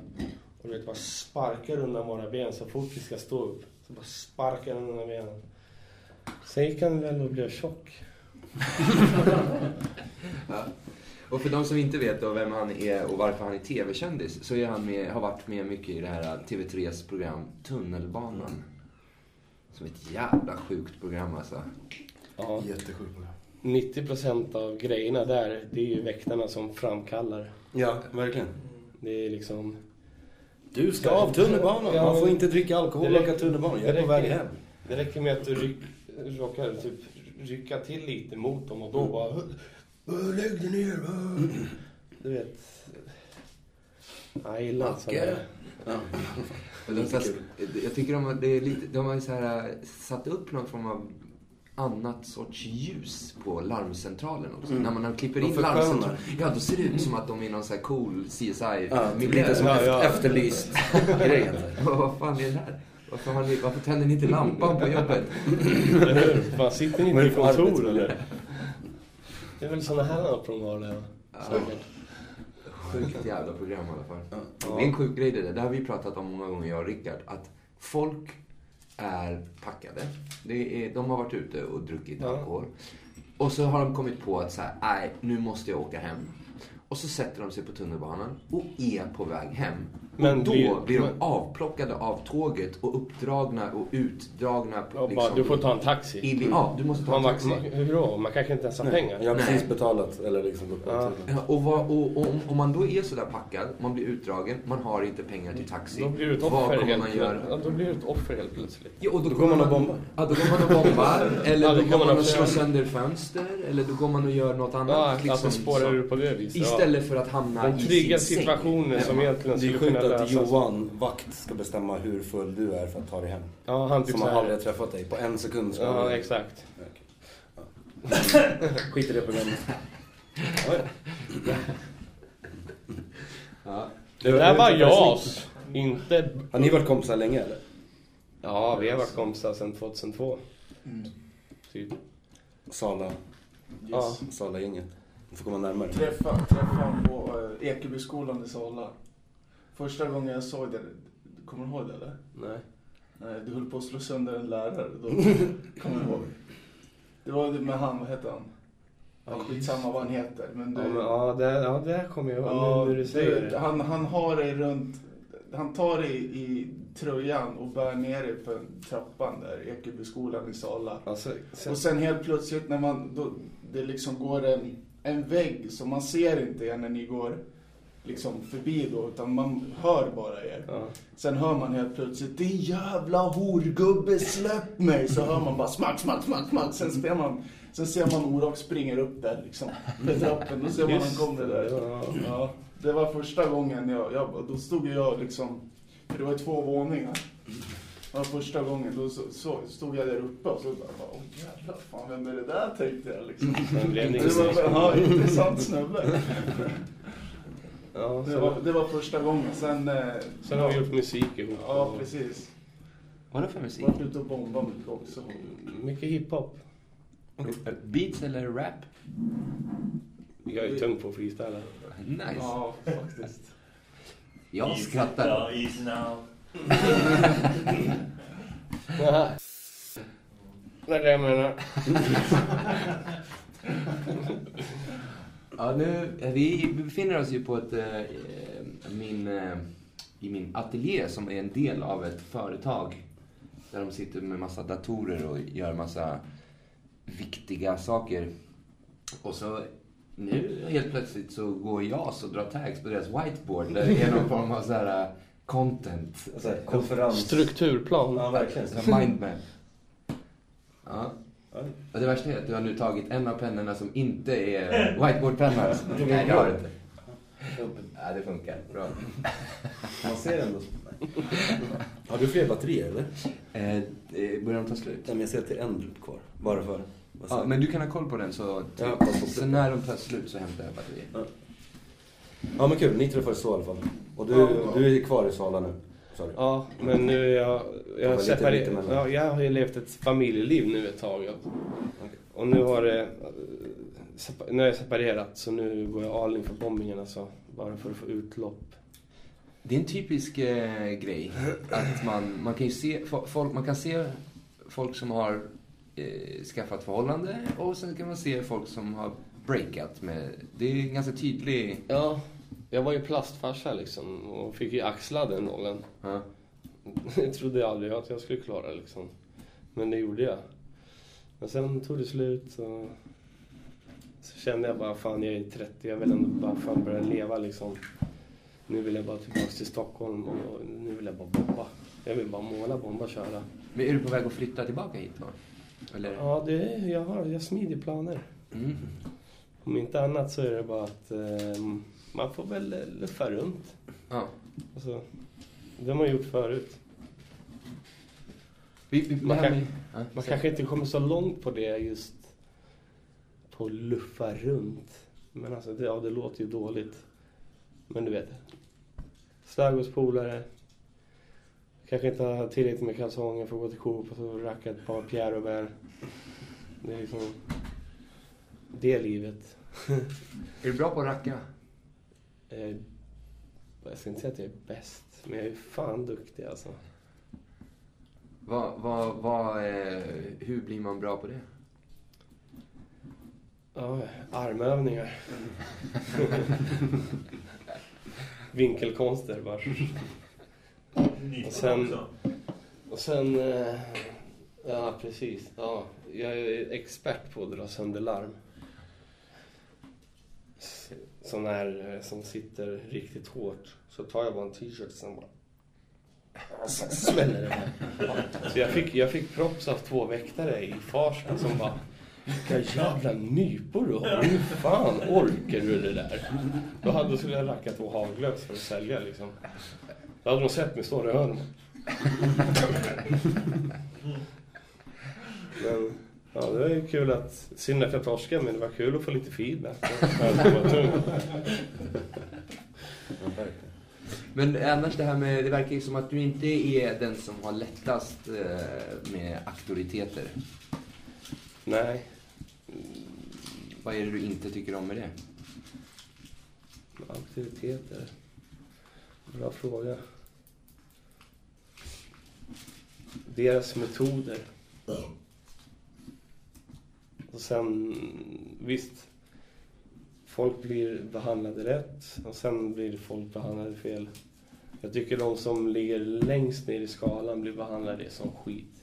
Och du vet, bara sparkar undan våra ben så fort vi ska stå upp. Så bara sparkar han undan benen. Sen gick han väl och blev tjock. Och för de som inte vet då vem han är och varför han är tv-kändis så är han med, har varit med mycket i det här TV3s program Tunnelbanan. Som ett jävla sjukt program alltså. Ja, Jättesjukt program. 90% av grejerna där, det är ju väktarna som framkallar. Ja, verkligen. Det är liksom... Du ska av tunnelbanan. Ja, Man får inte dricka alkohol och åka tunnelbanan. Jag det är på väg hem. Det räcker med att du ryck, råkar typ rycka till lite mot dem och då bara... "Äh, Lägg dig ner! äh." Du vet... Jag gillar inte där. Ja. Här, jag tycker de, har- det är lite, de har ju så här, satt upp någon form av annat sorts ljus på larmcentralen också. Mm. När man klipper in larmcentralen, ja då ser det ut som att de är någon så här cool Ja, CSI-miljö. lite som Ja, ja. efterlyst grejen. Vad fan är det här? Varför, ni, varför tänder ni inte lampan på jobbet? Fan, sitter ni inte i kontor eller? Det är väl såna här? Ja. Säkert. Sjukt jävla program i alla fall. Ja. Det är en sjuk grej det där. Det har vi pratat om många gånger, jag och Rickard. Att folk är packade. Det är, de har varit ute och druckit Ja. alkohol. Och så har de kommit på att så här, nej, nu måste jag åka hem. Och så sätter de sig på tunnelbanan och är på väg hem. Men och då blir- blir de men- avplockade av tåget och uppdragna och utdragna. Och bara, du får ta en taxi. i, ja, du måste ta Man, en taxi. man, hur då? Man kanske inte ens har pengar. Jag har precis Nej. betalat. Eller liksom på Ja. och, vad, och, och om- om man då är sådär packad, man blir utdragen, man har inte pengar till taxi. Då blir du ett vad offer kommer helt man göra? Ja, då blir du ett offer helt plötsligt. Ja, och då, Då kommer går man och bombar. Ja, då går man och bombar. Eller Ja, då det går man och slår göra. sönder fönster. Eller då går man och gör något annat. Ja, liksom, att spårar ur på det viset. Istället för att hamna i triggar sin säng. situationer som egentligen Det är skulle sjukt kunna att lösas. Johan, vakt, ska bestämma hur full du är för att ta dig hem. Ja, han typ Som så har aldrig träffat dig. På en sekund ska Ja, exakt. Ja. Skit i det programmet. Ja. Det där var JAS. Inte... Har ni varit kompisar länge eller? Ja, vi har varit kompisar sedan 2002. Typ. Sala, Ja. Sala-gänget. Du får komma närmare. Träffa, träffa honom på eh, Ekebyskolan i Sala. Första gången jag såg det, kommer du ihåg det eller? Nej. Nej, du höll på att slå sönder en lärare då. Kommer du ihåg? Det var det med han, vad hette han? Ja, skitsamma vad han heter. Men du, Ja, men, ja, det, ja, det här kommer jag ihåg Ja, nu när du säger du, det. han, han har dig runt, han tar dig i tröjan och bär ner dig för trappan där, Ekebyskolan i Sala. Alltså, sen, Och sen helt plötsligt när man, då, det liksom går en, en vägg så man ser inte er när ni går liksom förbi då, utan man hör bara er. Ja. Sen hör man helt plötsligt Din jävla horgubbe, släpp mig! Så hör man bara smack, smack, smack, smack. Sen, ser man, sen ser man Orak springer upp där liksom. Med trappen. Då ser man han kommer där. Ja, det var första gången jag, jag då stod jag liksom, för det var två våningar. Var första gången, då så, så, stod jag där uppe och så bara, åh jävlar, fan vem är det där tänkte jag liksom. Blev det var, ja, intressant snubbe. Ja, Det var, det var första gången, sen... eh, sen har vi gjort musik ihop. Ja, och precis. Vad är det för musik? Varit ute och bombat mycket också. Mycket hiphop. Beats eller rap? Jag är tung på att freestyla. Nice. Ja, faktiskt. Jag skrattar. Easy now. Det är det jag menar. Ja, nu, vi befinner oss ju på ett, eh, min, eh, i min ateljé som är en del av ett företag. Där de sitter med massa datorer och gör massa viktiga saker. Och så nu helt plötsligt så går jag och drar tags på deras whiteboard där det är någon form av så här eh, content. Alltså, konferens. Strukturplan. Ja, verkligen. Mindmap. Ja. Och det värsta är att du har nu tagit en av pennorna som inte är whiteboardpennor. Nej, det har du inte. Ja, det funkar. Bra. Man ser ändå. Har du fler batterier eller? Eh, börjar de ta slut? Nej, men jag ser att det är en drupp kvar. Bara för. Ja, men du kan ha koll på den så, Ja, så när de tar slut så hämtar jag batteriet. Ja men kul, ni träffades så i alla fall. Och du, Ja. du är kvar i Sala nu? Du? Ja, men nu är jag... Jag, har lite mittemellan. ja, jag har ju levt ett familjeliv nu ett tag. ja. Och nu har det... sepa- Nu har jag separerat så nu går jag all in för bombningarna så bara för att få utlopp. Det är en typisk eh, grej. Att man, man kan ju se fo- folk, man kan se folk som har eh, skaffat förhållande och sen kan man se folk som har breakat med... Det är en ganska tydlig... Ja, jag var ju plastfarsa liksom och fick ju axla den rollen. Ja. Det trodde jag aldrig att jag skulle klara liksom. Men det gjorde jag. Men sen tog det slut och så kände jag bara fan jag är 30, jag vill ändå bara fan börja leva liksom. Nu vill jag bara tillbaka till Stockholm och nu vill jag bara bomba. Jag vill bara måla, bomba, köra. Men är du på väg att flytta tillbaka hit då? Eller? Ja, det, jag har jag smider planer. Mm. Om inte annat så är det bara att eh, man får väl luffa runt. Ja. Alltså, det har man gjort förut. Vi, vi, Man kan- ja, Man kanske inte kommer så långt på det just på luffa runt. Men alltså, det, ja, det låter ju dåligt. Men du vet. Slagg hos polare. Kanske inte ha tillräckligt med kalsonger för att gå till Coop och racka ett par Pierre Robert. Det är liksom det livet. Är du bra på att racka? Eh, Jag ska inte säga att jag är bäst, men jag är fan duktig alltså. Vad, vad, vad, eh, hur blir man bra på det? Ja, armövningar. Vinkelkonster bara. Och sen-. Och sen... eh, Ja, precis. Ja, jag är expert på att dra sönder larm. Sån här eh, som sitter riktigt hårt. Så tar jag bara en t-shirt sen bara... Smäller det bara. Så jag fick, jag fick props av två väktare i Farsta som bara... Vilka jävla nypor du har. Hur fan orkar du det där? Då hade, skulle jag racka två haglös för att sälja liksom. Då hade de sett mig stå där i hörnet. Ja, det var ju kul att, synd att jag torskade men det var kul att få lite feedback. Men annars det här med, det verkar ju som att du inte är den som har lättast eh, med auktoriteter. Nej, Vad är det du inte tycker om med det? auktoriteter. Bra fråga. Deras metoder. Och sen, visst. Folk blir behandlade rätt och sen blir folk behandlade fel. Jag tycker de som ligger längst ner i skalan blir behandlade som skit.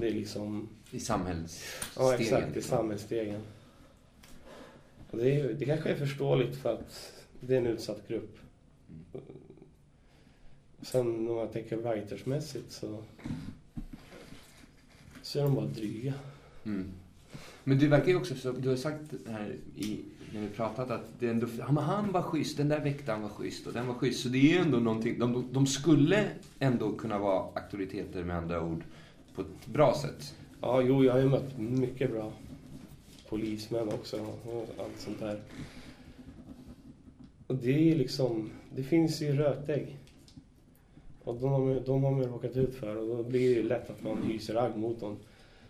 Det är liksom... I samhällsstegen? Ja, exakt. I liksom. samhällsstegen. Och det, är, det kanske är förståeligt för att Det är en utsatt grupp. Sen om jag tänker writersmässigt så... Så är de bara dryga. Mm. Men du verkar ju också, så, du har sagt här i, när vi pratat att det ändå, ja, men han var schysst, den där väktaren var schysst och den var schysst. Så det är ju ändå någonting, de, de skulle ändå kunna vara auktoriteter med andra ord på ett bra sätt. Ja, jo, jag har ju mött mycket bra polismän också och allt sånt där. Och det är ju liksom, det finns ju rötägg. Och de har, man- de har man råkat ut för och då blir det ju lätt att man hyser agg mot dem.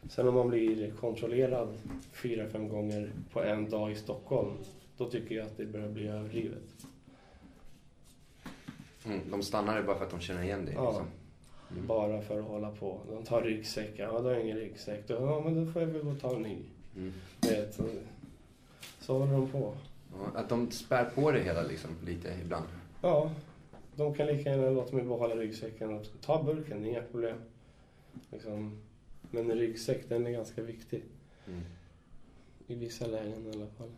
Sen om man blir kontrollerad fyra, fem gånger på en dag i Stockholm, då tycker jag att det börjar bli överdrivet. Mm, de stannar ju bara för att de känner igen dig. Ja. Liksom. Mm. Bara för att hålla på. De tar ryggsäckar. Ja, då har ingen ryggsäck. Då, ja, men då får jag väl gå och ta en ny. Mm. Vet, så, så håller de på. Ja, att de spär på det hela liksom, lite ibland. Ja, de kan lika gärna låta mig behålla ryggsäcken och ta burken, inga problem. Liksom. Men en ryggsäck, den är ganska viktig. Mm. I vissa lägen i alla fall.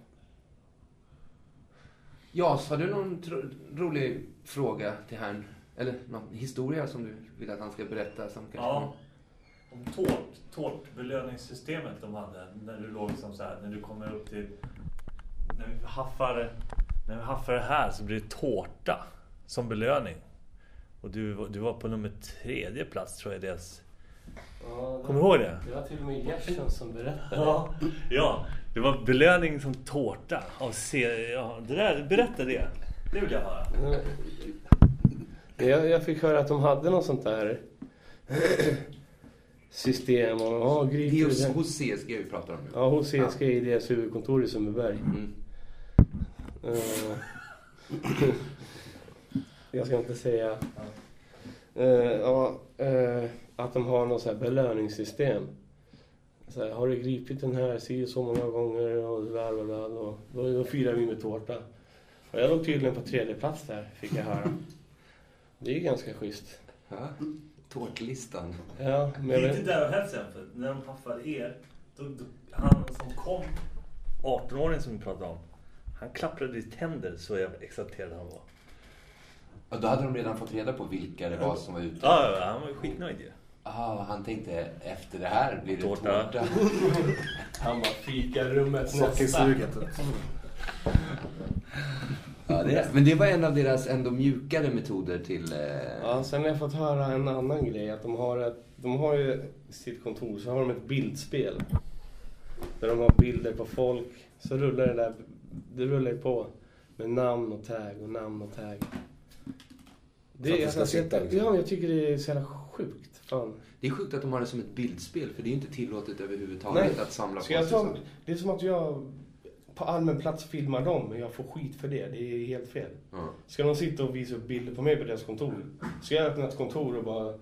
Ja, så har du någon tro- rolig fråga till herrn? Eller någon historia som du vill att han ska berätta? Som kanske Ja. Om tårt, tårtbelöningssystemet de hade. När du låg liksom så här, när du kommer upp till... När vi haffar, när vi haffar det här så blir det tårta som belöning. Och du, var- du var på nummer tredje plats tror jag deras... Ja, Kommer du ihåg det? Det var till och med Gerson som berättade. Ja, ja, det var belöning som tårta. Av se, ja, det där, berätta det. Det vill jag höra. Jag, jag fick höra att de hade något sånt där system. Och, ja, Det är hos, hos CSG vi pratar om nu. Ja, hos CSG i deras huvudkontor i Sundbyberg. Mm. Eh, jag ska inte säga... Ja, eh, att de har något så här belöningssystem. Så här, har du gripit den här si så många gånger och bla bla bla. Då, då, då firar vi med tårta. Och jag låg tydligen på tredje plats där, fick jag höra. Det är ju ganska schysst. Ja. Tårtlistan. Ja, men Det jag är inte där och hetsen för när de haffade er. Då, då, han som kom, 18-åringen som vi pratade om. Han klapprade i tänder så jävla exalterad han var. Och då hade de redan fått reda på vilka det var som var ute. Ja, ja, han var ju skitnöjd ju. Ah, han tänkte efter det här blir det Tårta. tårta. han bara fikarummet Sockersuget. Ja, det, men det var en av deras ändå mjukare metoder till... Eh, Ja, sen har jag fått höra en annan grej. Att de har, ett, de har ju sitt kontor, så har de ett bildspel. Där de har bilder på folk. Så rullar det där, det rullar ju på. Med namn och tag och namn och tag. För att det ska sitta, jag, liksom. Ja, jag tycker det är så jävla sjukt. Fan. Det är sjukt att de har det som ett bildspel, för det är inte tillåtet överhuvudtaget Nej. att samla på jag sig ta, sånt. det är som att jag på allmän plats filmar dem, men jag får skit för det. Det är helt fel. Ja. Ska de sitta och visa upp bilder på mig på deras kontor? Ska jag öppna ett kontor och bara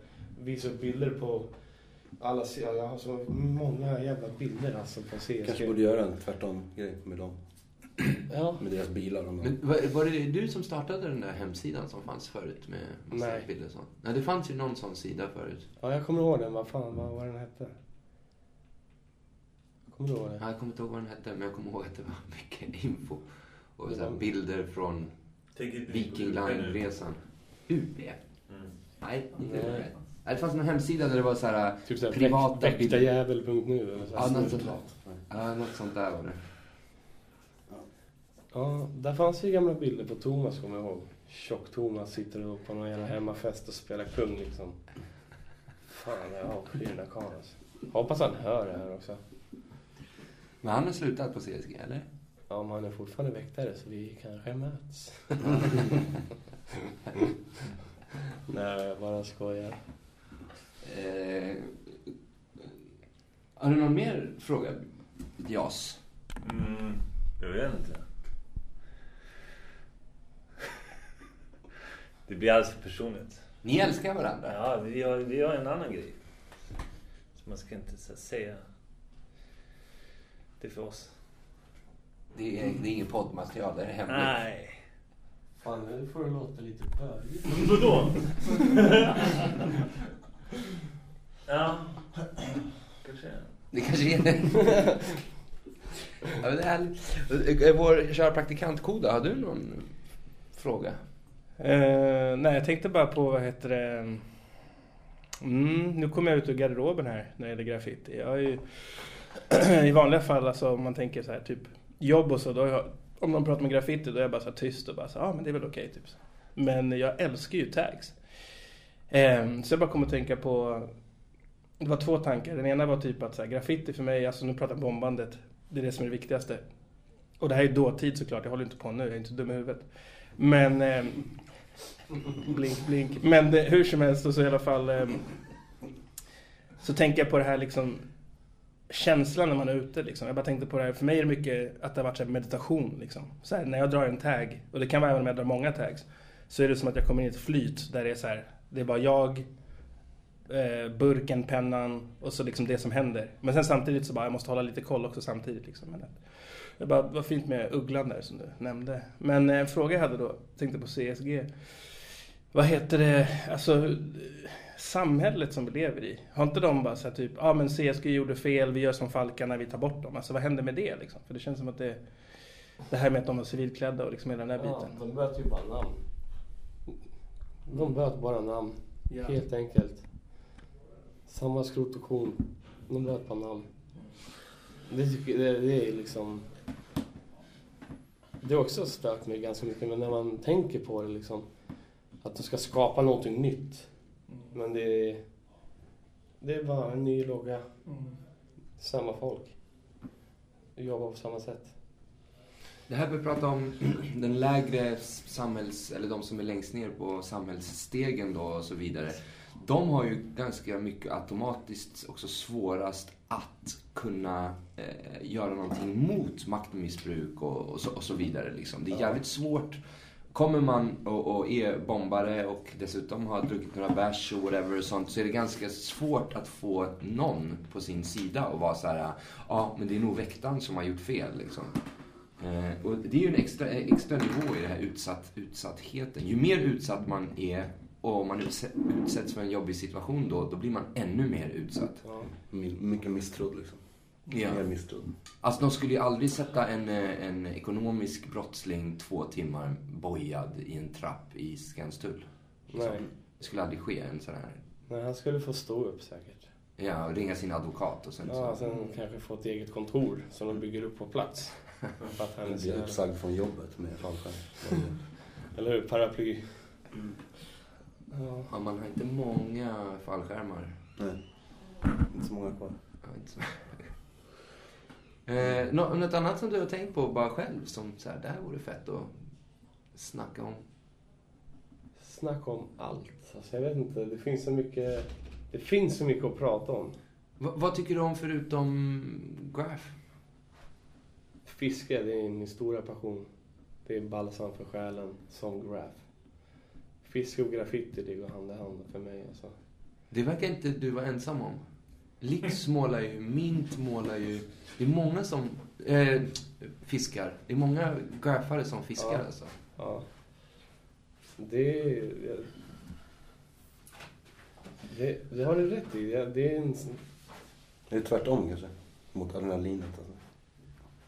visa upp bilder på alla... ja, Jag har så många jävla bilder alltså på CSG. Kanske borde göra en tvärtom-grej med dem. Ja. Med deras bilar. Och Men var, var det du som startade den där hemsidan som fanns förut med massa Nej. bilder och sånt? Nej, det fanns ju någon sån sida förut. ja, jag kommer ihåg den. Vad fan, vad, vad den hette? Kommer du ihåg det? Ja, Jag kommer inte ihåg vad den hette, men jag kommer ihåg att det var mycket info. Och Det så här var- bilder från Viking Line-resan. UB? Mm. Nej, inte Nej. Nej, Det fanns någon hemsida där det var så här Typ såhär privata bilder. väktarjävel.nu eller så här Ja, något sånt där var det. Ja, där fanns ju gamla bilder på Thomas kommer jag ihåg. Tjock-Thomas sitter och på någon jävla hemmafest och spelar kung liksom. Fan, jag avskyr den där karln alltså. Hoppas han hör det här också. Men han har slutat på CSG, eller? Ja, men han är fortfarande väktare så vi kanske möts. Nej, jag bara skojar. Eh, har du någon mer fråga? Jas? Mm, jag vet inte. Det blir alldeles för personligt. Ni älskar varandra? Ja, vi har, vi har en annan grej. Så man ska inte så, säga. Det är för oss. Det är, det är ingen poddmaterial, det är hemligt. Nej. Fan, nu får det låta lite bögigt. Vadå? ja. Kanske. Det kanske är det. ja, det är Vår kära praktikant Koda, har du någon fråga? Uh, nej, jag tänkte bara på, vad heter det... Mm, nu kommer jag ut ur garderoben här när det gäller graffiti. Jag är ju, I vanliga fall, alltså, om man tänker så här, typ jobb och så, då jag, om man pratar med graffiti då är jag bara så här tyst och bara så ja ah, men det är väl okej typ. Men jag älskar ju tags. Um, så jag bara kom att tänka på, det var två tankar. Den ena var typ att så här, graffiti för mig, alltså nu pratar jag bombandet, det är det som är det viktigaste. Och det här är dåtid såklart, jag håller inte på nu, jag är inte så dum i huvudet. Men... um, blink, blink. Men det, hur som helst, så i alla fall... Eh, så tänker jag på det här liksom... Känslan när man är ute liksom. Jag bara tänkte på det här, för mig är det mycket att det har varit så här meditation liksom. Så här, när jag drar en tag, och det kan vara även om jag drar många tags. Så är det som att jag kommer in i ett flyt där det är så här, det är bara jag, eh, burken, pennan och så liksom det som händer. Men sen samtidigt så bara, jag måste hålla lite koll också samtidigt liksom. Jag det bara, var fint med ugglan där som du nämnde. Men eh, en fråga jag hade då, tänkte på CSG. Vad heter det, alltså samhället som vi lever i. Har inte de bara så här typ, ja ah, men CSG gjorde fel, vi gör som Falkarna, vi tar bort dem. Alltså vad händer med det liksom? För det känns som att det, det här med att de var civilklädda och liksom hela den där biten. Ja, de byter ju bara namn. De byter bara namn. Ja. Helt enkelt. Samma skrot och korn. De byter bara namn. Det, det, det är liksom det har också stört mig ganska mycket, men när man tänker på det liksom. Att de ska skapa någonting nytt. Men det är, det är bara en ny logga. Mm. Samma folk. Jobbar på samma sätt. Det här vi pratar om den lägre samhälls... Eller de som är längst ner på samhällsstegen då och så vidare. De har ju ganska mycket automatiskt också svårast att kunna eh, göra någonting mot maktmissbruk och, och, så, och så vidare. Liksom. Det är jävligt svårt. Kommer man och, och är bombare och dessutom har druckit några bärs och whatever och sånt så är det ganska svårt att få någon på sin sida och vara så här, ja ah, men det är nog väktaren som har gjort fel liksom. Eh, och det är ju en extra, extra nivå i den här utsatt, utsattheten. Ju mer utsatt man är och om man utsätts för en jobbig situation då, då blir man ännu mer utsatt. Ja. Mycket misstrodd liksom. Ja. Mer misstrodd. Alltså de skulle ju aldrig sätta en, eh, en ekonomisk brottsling två timmar bojad i en trapp i Skanstull. Liksom. Nej. Det skulle aldrig ske en sån här... Nej, han skulle få stå upp säkert. Ja, och ringa sin advokat och sen Ja, så... sen kanske få ett eget kontor som de bygger upp på plats. För att han blir uppsagd från jobbet med fallskärm. Eller hur? Paraply. Mm. Ja. ja. man har inte många fallskärmar. Nej, inte så många kvar. Ja, inte så eh, något annat som du har tänkt på bara själv som så här, det här vore fett att snacka om? Snacka om allt. Alltså, jag vet inte, det finns så mycket, det finns så mycket att prata om. V vad tycker du om förutom graph? Fiske, det är min stora passion. Det är balsam för själen som graph. Fiske och graffiti, det går hand i hand för mig alltså. Det verkar inte du vara ensam om. Lix målar ju, Mint målar ju. Det är många som eh, fiskar. Det är många graffare som fiskar ja. alltså. Ja. Det, det, det har du rätt i. Det är en... Det är tvärtom kanske. Mot adrenalinet alltså.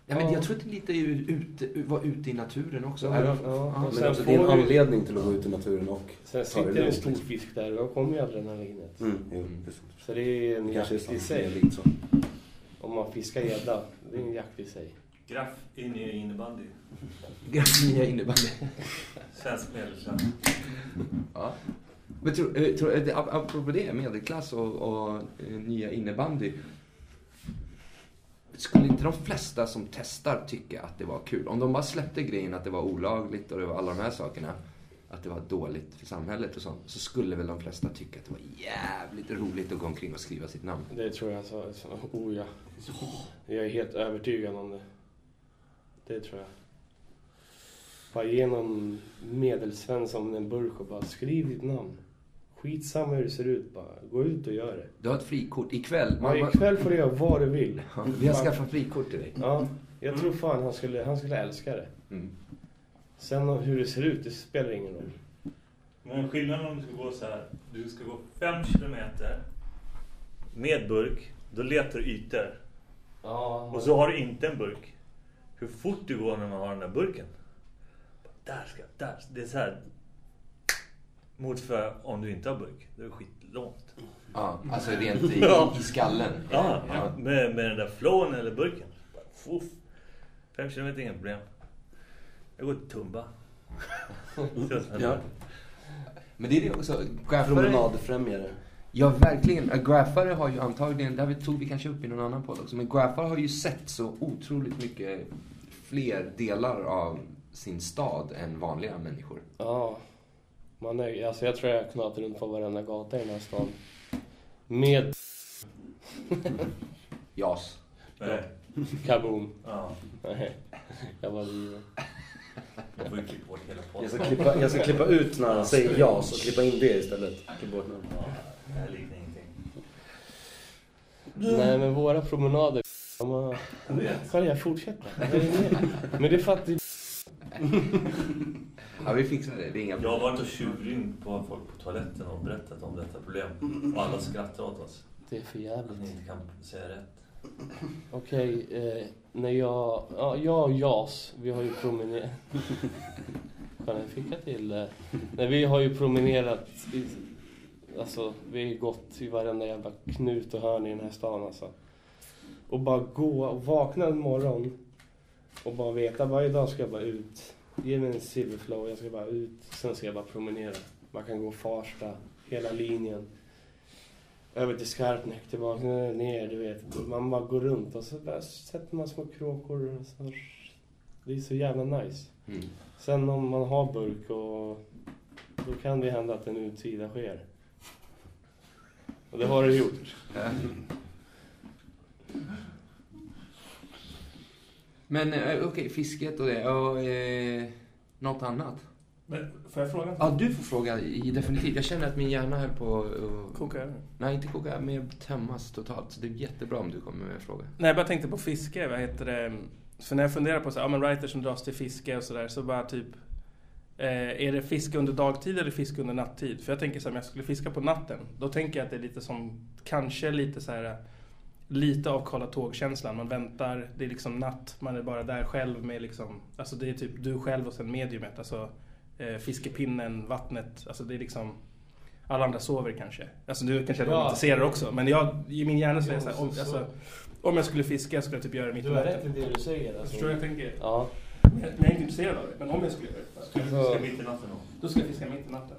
Ja, men jag tror att det lite ute, vara ute i naturen också. Ja, ja, ja. Men alltså, det är en anledning till att gå ut i naturen och Sen sitter det en stor liksom. fisk där och då kommer ju adrenalinet. Mm, jo, så det är en jakt i sig. Så. Om man fiskar gädda, det är en jakt i sig. Graff in i innebandy. Graff nya innebandy. Svensk medelklass. Ja. Men tror, eh, tror, eh, apropå det, medelklass och, och eh, nya innebandy skulle inte de flesta som testar tycka att det var kul? Om de bara släppte grejen att det var olagligt och det var alla de här sakerna, att det var dåligt för samhället och sånt, så skulle väl de flesta tycka att det var jävligt roligt att gå omkring och skriva sitt namn. Det tror jag. Så, så, oh ja. Jag är helt övertygad om det. Det tror jag. Bara ge någon medelsvensson en burk och bara skriv ditt namn. Skitsamma hur det ser ut bara. Gå ut och gör det. Du har ett frikort ikväll. Man, ja, ikväll får du göra vad du vill. Ja, vi har skaffat frikort till dig. Ja, jag tror fan han skulle, han skulle älska det. Mm. Sen hur det ser ut, det spelar ingen roll. Men skillnaden om du ska gå så här. Du ska gå fem kilometer med burk. Då letar du ytor. Ja, och så har du inte en burk. Hur fort du går när man har den där burken. där ska, där. Det är så här. Mot för om du inte har burk, det är skitlångt. Ja, alltså rent i, Ja. i skallen. Ja, Ja. Med, med den där flowen eller burken. Fuff. Fem kilometer, inga problem. Jag går till Tumba. Ja. Men det är det också. Graffare, Promenadfrämjare. ja, verkligen. Graffare har ju antagligen, det här tog vi kanske upp i någon annan podd också, men Graffare har ju sett så otroligt mycket fler delar av sin stad än vanliga människor. Ja. Man är, alltså jag tror jag har knat runt på varenda gata i den här stan. Med Jas. Nej. kaboom. Ja, Nej, jag var livet. jag får ju klippa bort hela Jag ska, klippa, jag ska klippa ut när han säger JAS och klippa in det istället. Klippa bort. Ja, det här liknar ingenting. Nej men våra promenader. De har... Jag vet. Kan jag fortsätta? Vad är det mer? Men det är för att det... Ja, vi fixar det. Det är inga Jag har varit och tjuvringt på folk på toaletten och berättat om detta problem. Och alla skrattar åt oss. Det är för Att jävligt. ni inte kan säga rätt. Okej, eh, när jag... Ja, jag och Jas, vi har ju promenerat... Kan jag fika till det? Nej, vi har ju promenerat... I, alltså, vi har gått i varenda jävla knut och hörn i den här stan alltså. Och bara gå och vakna en morgon och bara veta varje dag ska jag bara ut. Ge mig en silverflow, jag ska bara ut. Sen ska jag bara promenera. Man kan gå Farsta, hela linjen. Över till Skarpnäck, tillbaka ner, du vet. Man bara går runt och så bara sätter man små kråkor. Och så. Det är så jävla nice. Mm. Sen om man har burk och då kan det hända att en utsida sker. Och det har det gjort. Men eh, okej, fisket och det. Och, eh, något annat? Men, får jag fråga? Ja, du får fråga. i- Definitivt. Jag känner att min hjärna höll på att... Koka över. Nej, inte koka, mer tömmas totalt. Så det är jättebra om du kommer med en fråga. Nej, jag bara tänkte på fiske. Vad heter det? För när jag funderar på så här, ja, men writers som dras till fiske och sådär, så bara typ... Eh, är det fiske under dagtid eller fiske under nattid? För jag tänker så här, om jag skulle fiska på natten, då tänker jag att det är lite som, kanske lite så här... Lite av kolla tågkänslan. Man väntar, det är liksom natt, man är bara där själv med liksom... Alltså det är typ du själv och sen mediumet. Alltså eh, fiskepinnen, vattnet. Alltså det är liksom... Alla andra sover kanske. Alltså du kanske Ja. romantiserar också. Men jag, i min hjärna så är det så här, Jo, om, så- alltså, om jag skulle fiska skulle jag typ göra det mitt i Du har rätt i det du säger. Alltså. Förstår du vad jag tänker? Ja. Jag är inte intresserad av det. Men om jag skulle göra det. Ska du fiska mitt i natten då? Då ska jag fiska mitt i natten.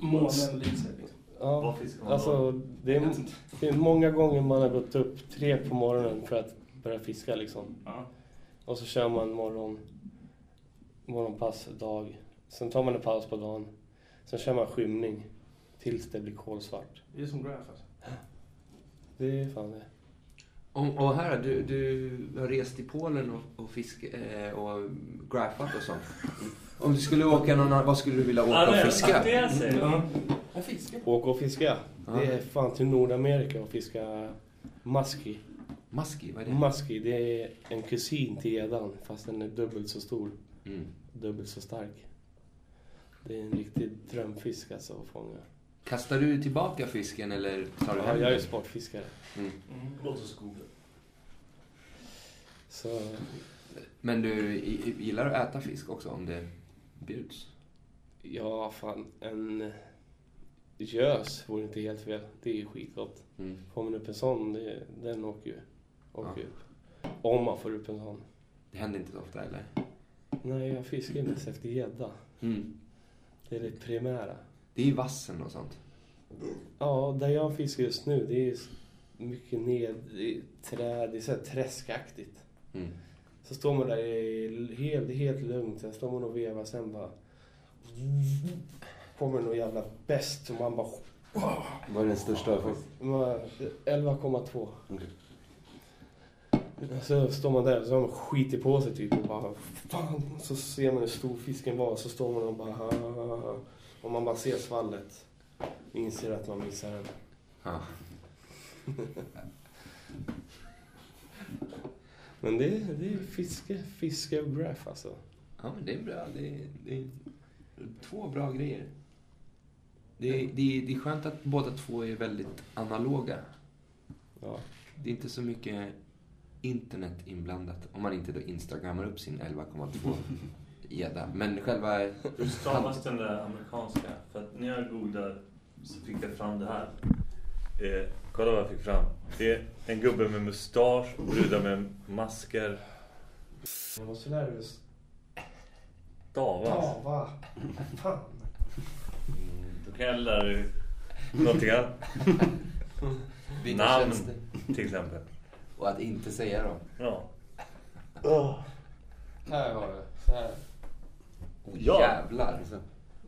Månen lyser liksom. Ja. Alltså, det är, det är många gånger man har gått upp tre på morgonen för att börja fiska liksom. Ja. Och så kör man morgon, morgonpass, dag. Sen tar man en paus på dagen. Sen kör man skymning tills det blir kolsvart. Det är som graph alltså. Det är fan det. Och, och här, du, du har rest i Polen och, och, fisk, eh, och graffat och sånt. Om du skulle åka någon annan, vad skulle du vilja åka Ja, och det är fiska? det jag säger. Jag fiskar. Åka och fiska. Det är fan till Nordamerika och fiska muskie. Maski, vad är det? Muskie, det är en kusin till gäddan fast den är dubbelt så stor. Mm. Dubbelt så stark. Det är en riktig drömfisk alltså att fånga. Kastar du tillbaka fisken eller tar du Ja, hem jag är den? sportfiskare. Mm. Låt oss googla. Så Men du gillar att äta fisk också om det bjuds? ja, fan en gös vore inte helt fel. Det är ju skitgott. Mm. Kommer det upp en sån, det, den åker ju åker Ja. upp. Om man får upp en sån. Det händer inte så ofta eller? Nej, jag fiskar ju mest efter gädda. Mm. Det är det primära. Det är ju vassen och sånt. Ja, där jag fiskar just nu, det är mycket ned i träd, det är så här träskaktigt. Mm. Så står man där i helt, helt lugnt, sen står man och vevar, sen bara... Kommer någon jävla bäst och man bara... Vad är den största du har fått? man- 11,2. Okej. Så står man där och så har man skitit på sig typ och bara... Fan! Så ser man hur stor fisken var, så står man och bara... "Ah." Och man bara ser svallet. Inser att man missar den. Ja. Men det, är- det är fiske, och graph alltså. ja, men det är bra. Det är, det är två bra grejer. Det är, det, är, det är skönt att båda två är väldigt analoga. Ja. Det är inte så mycket internet inblandat. Om man inte då instagrammar upp sin 11,2 gädda. Men själva... Hur stavas den där amerikanska? För att när jag googlade så fick jag fram det här. Eh, kolla vad jag fick fram. Det är en gubbe med mustasch och brudar med masker. Man måste lära dig Stavas. stava. Fan. Mm, Då kan jag lära dig någonting annat. Namn till exempel. Och att inte säga dem. Ja. Här har du. Så här. Oh, Ja. Jävlar.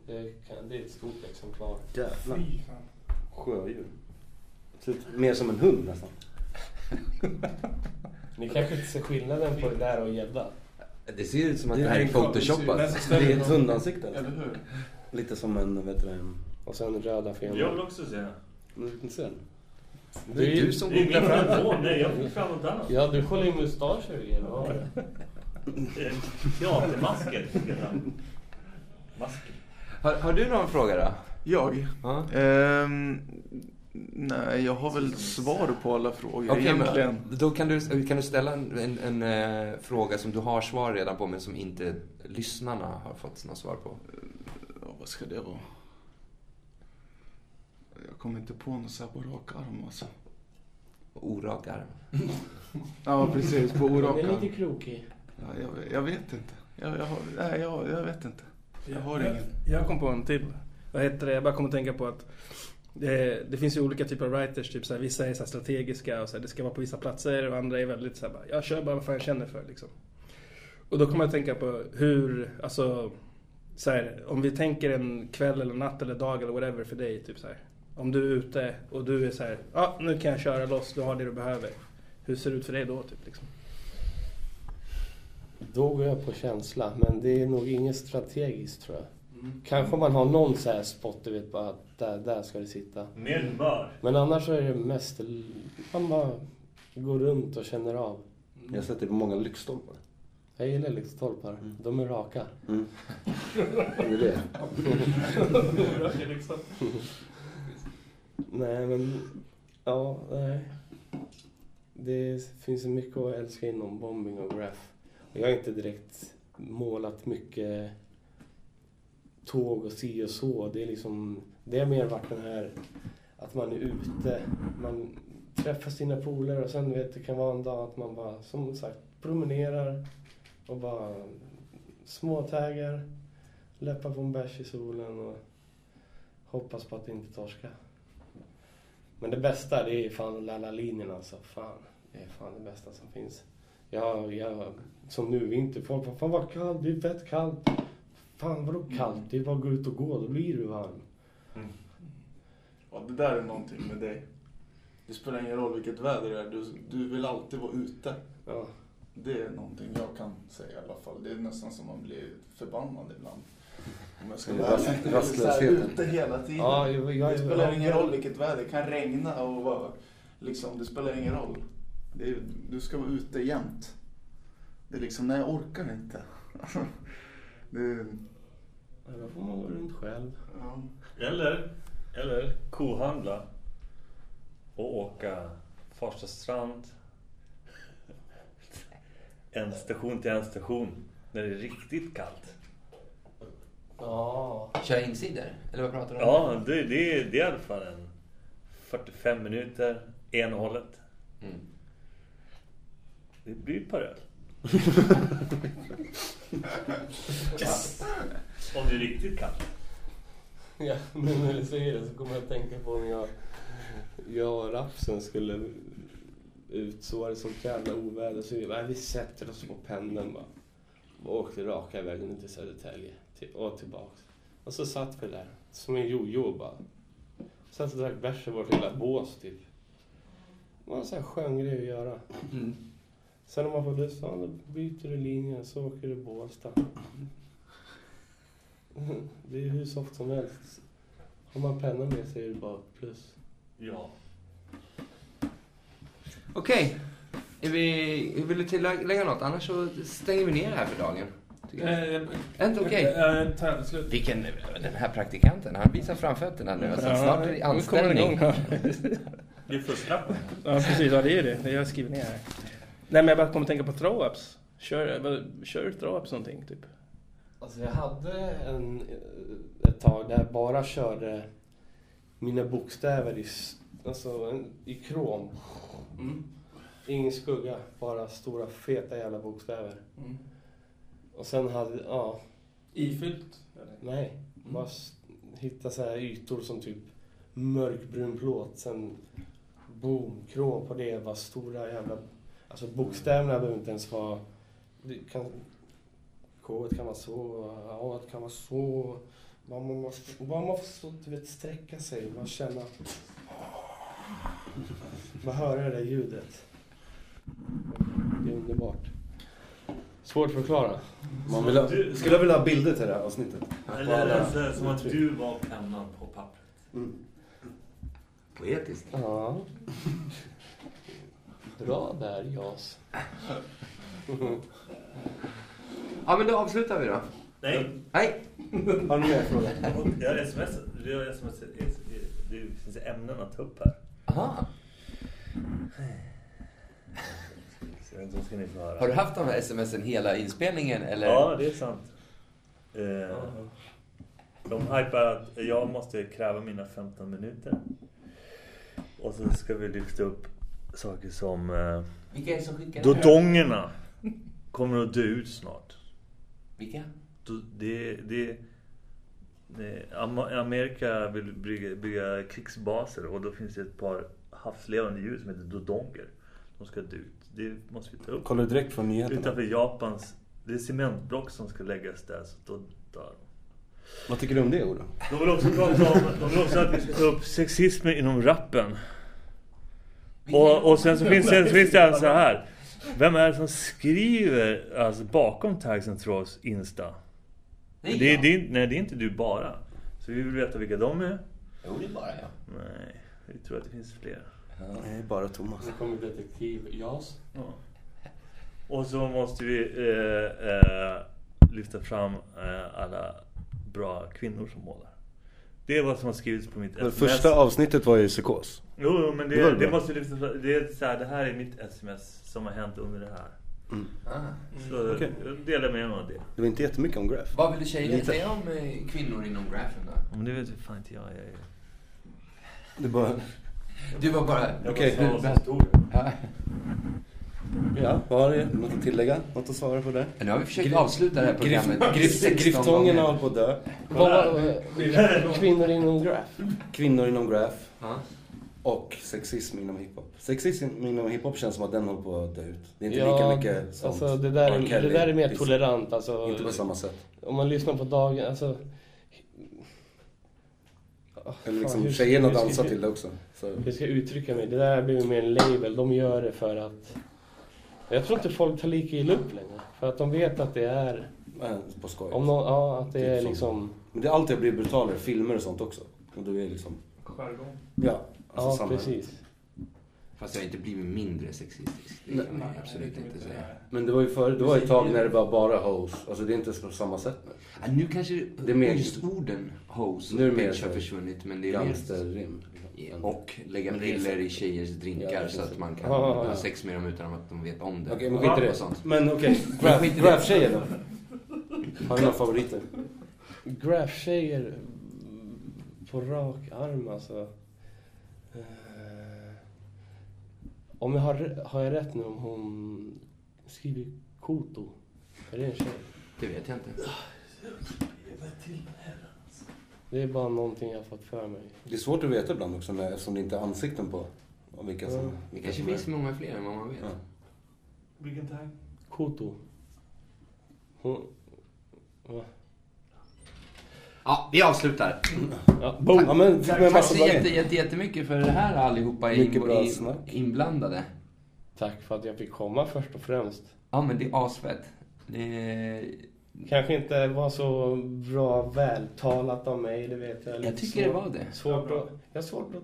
Det, kan, det är ett stort exemplar. Jävlar. Fy fan. Sjödjur. Mer som en hund nästan. Ni kanske inte ser skillnaden på det där och gädda? Det ser ut som att det, Det här är photoshopat. större Det är ett hundansikte. Eller Alltså. hur? Lite som en, vet du Och sen röda Jag vill fenor. också se den. en liten sen. Det är du som Det är googlar min fram telefon. Nej, jag fick fram något annat. Ja, du kollar ju mustascher igen. Ja. Fram. Masken. har, har du någon fråga då? Jag? Ja. Ehm, nej, jag har väl svar på alla frågor Okej, egentligen. men då kan du, kan du ställa en, en, en eh, fråga som du har svar redan på men som inte lyssnarna har fått något svar på. Ja, vad ska det vara? Jag kommer inte på något så här på rak arm alltså. Orak arm. Ja, precis. På orak Den är arm. lite krokig. Ja, jag, jag vet inte. Jag, jag, har, nej, jag, jag vet inte. Jag har jag, ingen. jag kom på en till. Vad heter det? Jag bara kom att tänka på att det, det finns ju olika typer av writers. Typ så här, vissa är så här strategiska och så här, det ska vara på vissa platser. Och andra är väldigt så här, bara, jag kör bara vad fan jag känner för. Liksom. Och då kommer jag att tänka på hur, alltså, så här, om vi tänker en kväll eller natt eller dag eller whatever för dig. Typ så här. Om du är ute och du är så här, ja nu kan jag köra loss, du har det du behöver. Hur ser det ut för dig då? Typ, liksom? Då går jag på känsla, men det är nog inget strategiskt tror jag. Kanske man har någon så här spot, du vet bara att där, där ska det sitta. Mer humör. Men annars så är det mest, man bara går runt och känner av. Jag har sett det på många lyktstolpar. Jag gillar lyktstolpar, de är raka. Mm. Det är det. Nej men, ja, nej. Det finns så mycket att älska inom bombing och graph. Jag har inte direkt målat mycket tåg och si och så. Det är liksom, det har mer varit den här att man är ute, man träffar sina polare och sen vet det kan vara en dag att man bara, som sagt, promenerar och bara småtaggar, läppar på en bärs i solen och hoppas på att inte torska. Men det bästa det är fan att lära linjerna alltså. Fan, det är fan det bästa som finns. Jag, jag, som nu vinter, folk bara, fan vad kallt, det är fett kallt. Fan vadå kallt? Det är bara att gå ut och gå, då blir du varm. Ja, det där är någonting med dig. Det spelar ingen roll vilket väder det är. Du, du vill alltid vara ute. Ja. Det är någonting jag kan säga i alla fall. Det är nästan som man blir förbannad ibland. Om jag ska vara ute hela tiden. Ja, jag, jag, det spelar ingen roll vilket väder. Det kan regna och vara, liksom, det spelar ingen roll. Det är, du ska vara ute jämt. Det är liksom, nej jag orkar inte. det, är- Ja, Då får man gå runt själv. ja. Eller, eller kohandla och åka Farsta strand. En station till en station när det är riktigt kallt. Ja. Kör insidor? Eller vad pratar du om? Ja, det, det, är- det är i alla fall en 45 minuter enhållet. Mm. Det blir ett par öl. Om det är riktigt kallt. Ja, men när du säger det så kommer jag att tänka på när jag, jag och Rapsen skulle ut så var det sånt jävla oväder så vi, bara, vi sätter oss på pendeln bara. Och åkte raka vägen ut till Södertälje till, och tillbaks. Och så satt vi där som en jojo bara. Satt och drack bärs i vårt lilla bås typ. Det var en sån här skön grej att göra. Mm. Sen om man får lust, ja, då byter du linjen så åker du Bålsta. Det är hur soft som helst. Har man penna med sig är det bara plus. Ja. Okej. Är vi, vill du tillägga något? Annars så stänger vi ner här för dagen. Eh, Är inte okej? eh, tar aldrig slut. Vilken, den här praktikanten, han visar framfötterna nu. Alltså, snart är det anställning. Det är fusklappen. Ja, precis. Ja, det är det. Det jag skriver ner här. Nej, men jag bara kommer att tänka på throw-ups. Kör, du throw-ups någonting, typ? Alltså jag hade en, eh, ett tag där jag bara körde mina bokstäver i, alltså, i krom. Mm. Ingen skugga, bara stora feta jävla bokstäver. Mm. Och sen hade, ja, Ifyllt? eller? nej. Bara s- hitta så här ytor som typ mörkbrun plåt. Sen boom, krom på det. Var stora jävla... Alltså bokstäverna behöver inte ens vara... Kan, K kan vara så, A kan vara så. Man man måste, man måste du vet, sträcka sig, man känna... Man hör det där ljudet. Det är underbart. Svårt att förklara. Man vill ha, skulle jag vilja ha bilder till det här avsnittet. Eller här som att du var pennan på pappret? Mm. Poetiskt. Ja. Bra där, Jas. Ja, men då avslutar vi då. Nej, Nej. Har ni mer frågor? jag sms, det är sms, det finns ämnen att ta upp här. Aha. Så de ska ni få höra. Har du haft de här smsen hela inspelningen eller? Ja, det är sant. Eh, de hypar att jag måste kräva mina 15 minuter. Och så ska vi lyfta upp saker som eh, Vilka är det som skickar? Dodongerna kommer att dö ut snart. Vilka? Det, det, det, Am- Amerika vill bygga, bygga krigsbaser och då finns det ett par havslevande djur som heter dodonger. De ska dö ut. Det måste vi ta upp. Kollar direkt från nyheterna? Utanför Japans... Det är cementblock som ska läggas där, så då dör de. Vad tycker du om det, Ola? De vill också prata om... De vill också att vi ska ta upp sexismen inom rappen. Och, och sen så finns det, så finns det så här. Vem är det som skriver alltså, bakom Tags and Throws Insta? Nej, Det, är- det, är- nej, det är inte du bara. Så vi vill veta vilka de är. Jo, det är bara jag. Nej, vi tror att det finns fler. Nej, bara Thomas. Nu kommer detektiv Jas. Ja. Och så måste vi eh, eh, lyfta fram eh, alla bra kvinnor som målar. Det är vad som har skrivits på mitt Det sms. första avsnittet var ju psykos. Jo, jo, men Det var det, det måste lyftas fram. Det är så här, det här är mitt sms som har hänt under det här. Ah. Så Okej. jag delar med mig av det. Det var inte jättemycket om Graph. Vad vill tjejer Lite. säga om eh, kvinnor inom grafen då? Men det vet fan inte jag. jag är... Det bara... Du var bara... Okej. Jag Ja. Ja, vad har du? Något att tillägga? Något att svara på det? Nu har vi försökt avsluta det här programmet Griff, 16 griftongerna gånger. håller på att dö. Vad var kvinnor inom graph? Kvinnor inom Graph. Ja. Och sexism inom hiphop. Sexism inom hiphop känns som att den håller på att dö ut. Det är inte lika mycket som alltså det där, Kelly. det där är mer Det tolerant. Alltså, Inte på samma sätt. Om man lyssnar på dagen, alltså... Ah, Eller fan, liksom, hur- tjejerna dansar till det också. Så. Hur ska jag uttrycka mig? Det där blir mer en label. De gör det för att... Jag tror inte folk tar lika illa upp längre. För att de vet att det är... På skoj. Om någon, ja, att det Typ är som- liksom... Men det är alltid blivit brutalare, filmer och sånt också. Och då är det liksom... Jargong. Ja, alltså Ja, samma. precis. Fast jag har inte blivit mindre sexistisk. Det kan man absolut inte säga. Men det var ju för, det var ett tag när det var bara hoes. Alltså det är inte på samma sätt nu. Ja, nu kanske Det är mer- just orden Nu är det och mer bitch har så- försvunnit. Men det är mer... Gangsterrim. Och lägga piller i tjejers drinkar Ja, så att man kan ja, ha sex med dem utan att de vet om det. Okej, men skit i det. sånt. Men okej, det. graph-tjejer då? Har du några favoriter? Graph-tjejer på rak arm alltså. Eh, Om jag har, har jag rätt nu om hon skriver Koto? Är det en tjej? Det vet jag inte. Det är bara någonting jag har fått för mig. Det är svårt att veta ibland också när, eftersom det inte är ansikten på vilka som... Ja. Det kanske finns många fler än vad man vet. Ja. Vilken tag? Koto. Hon... Va? Ja, vi avslutar. Ja, boom! Ja, men med Tack massa så jätte, jätte, jättemycket för det här allihopa Mycket in, bra in, snack. inblandade. Tack för att jag fick komma först och främst. Ja, men det är asfett. Det är... Kanske inte var så bra vältalat av mig, det vet jag. Jag tycker det svårt- var det. Svårt att... Jag har svårt att...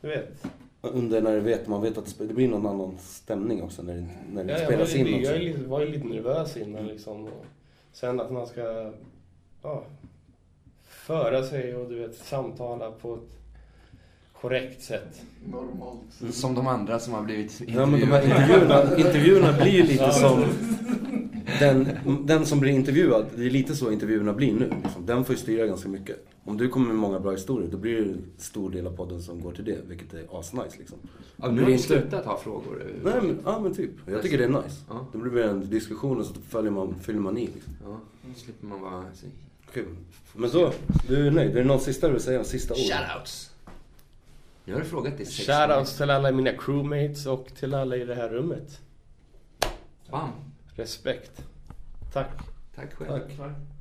Du vet. Under när det vet, man vet att det det blir någon annan stämning också när det, när det Ja, spelas in lite, jag lite, var ju lite nervös innan liksom. Och sen att man ska ja, föra sig och du vet samtala på ett korrekt sätt. Normalt. Som de andra som har blivit Ja men de här intervjuerna, intervjuerna blir ju lite som... den, den som blir intervjuad, det är lite så intervjuerna blir nu. Liksom. Den får ju styra ganska mycket. Om du kommer med många bra historier, då blir det en stor del av podden som går till det, vilket är asnice liksom. Ja, nu har ni slutat ha frågor. Nej men, ja men typ. Jag tycker det är nice. Ja. Det blir mer en diskussion och så följer man, fyller man i liksom. Ja, då slipper man vara... Kul. Men så, du är nöjd? Är det något sista du vill säga? Sista ord? Shoutouts! Nu har du frågat i sex Shoutouts till alla mina crewmates och till alla i det här rummet. Bam! Respekt. Tack. Tack själv. Tack.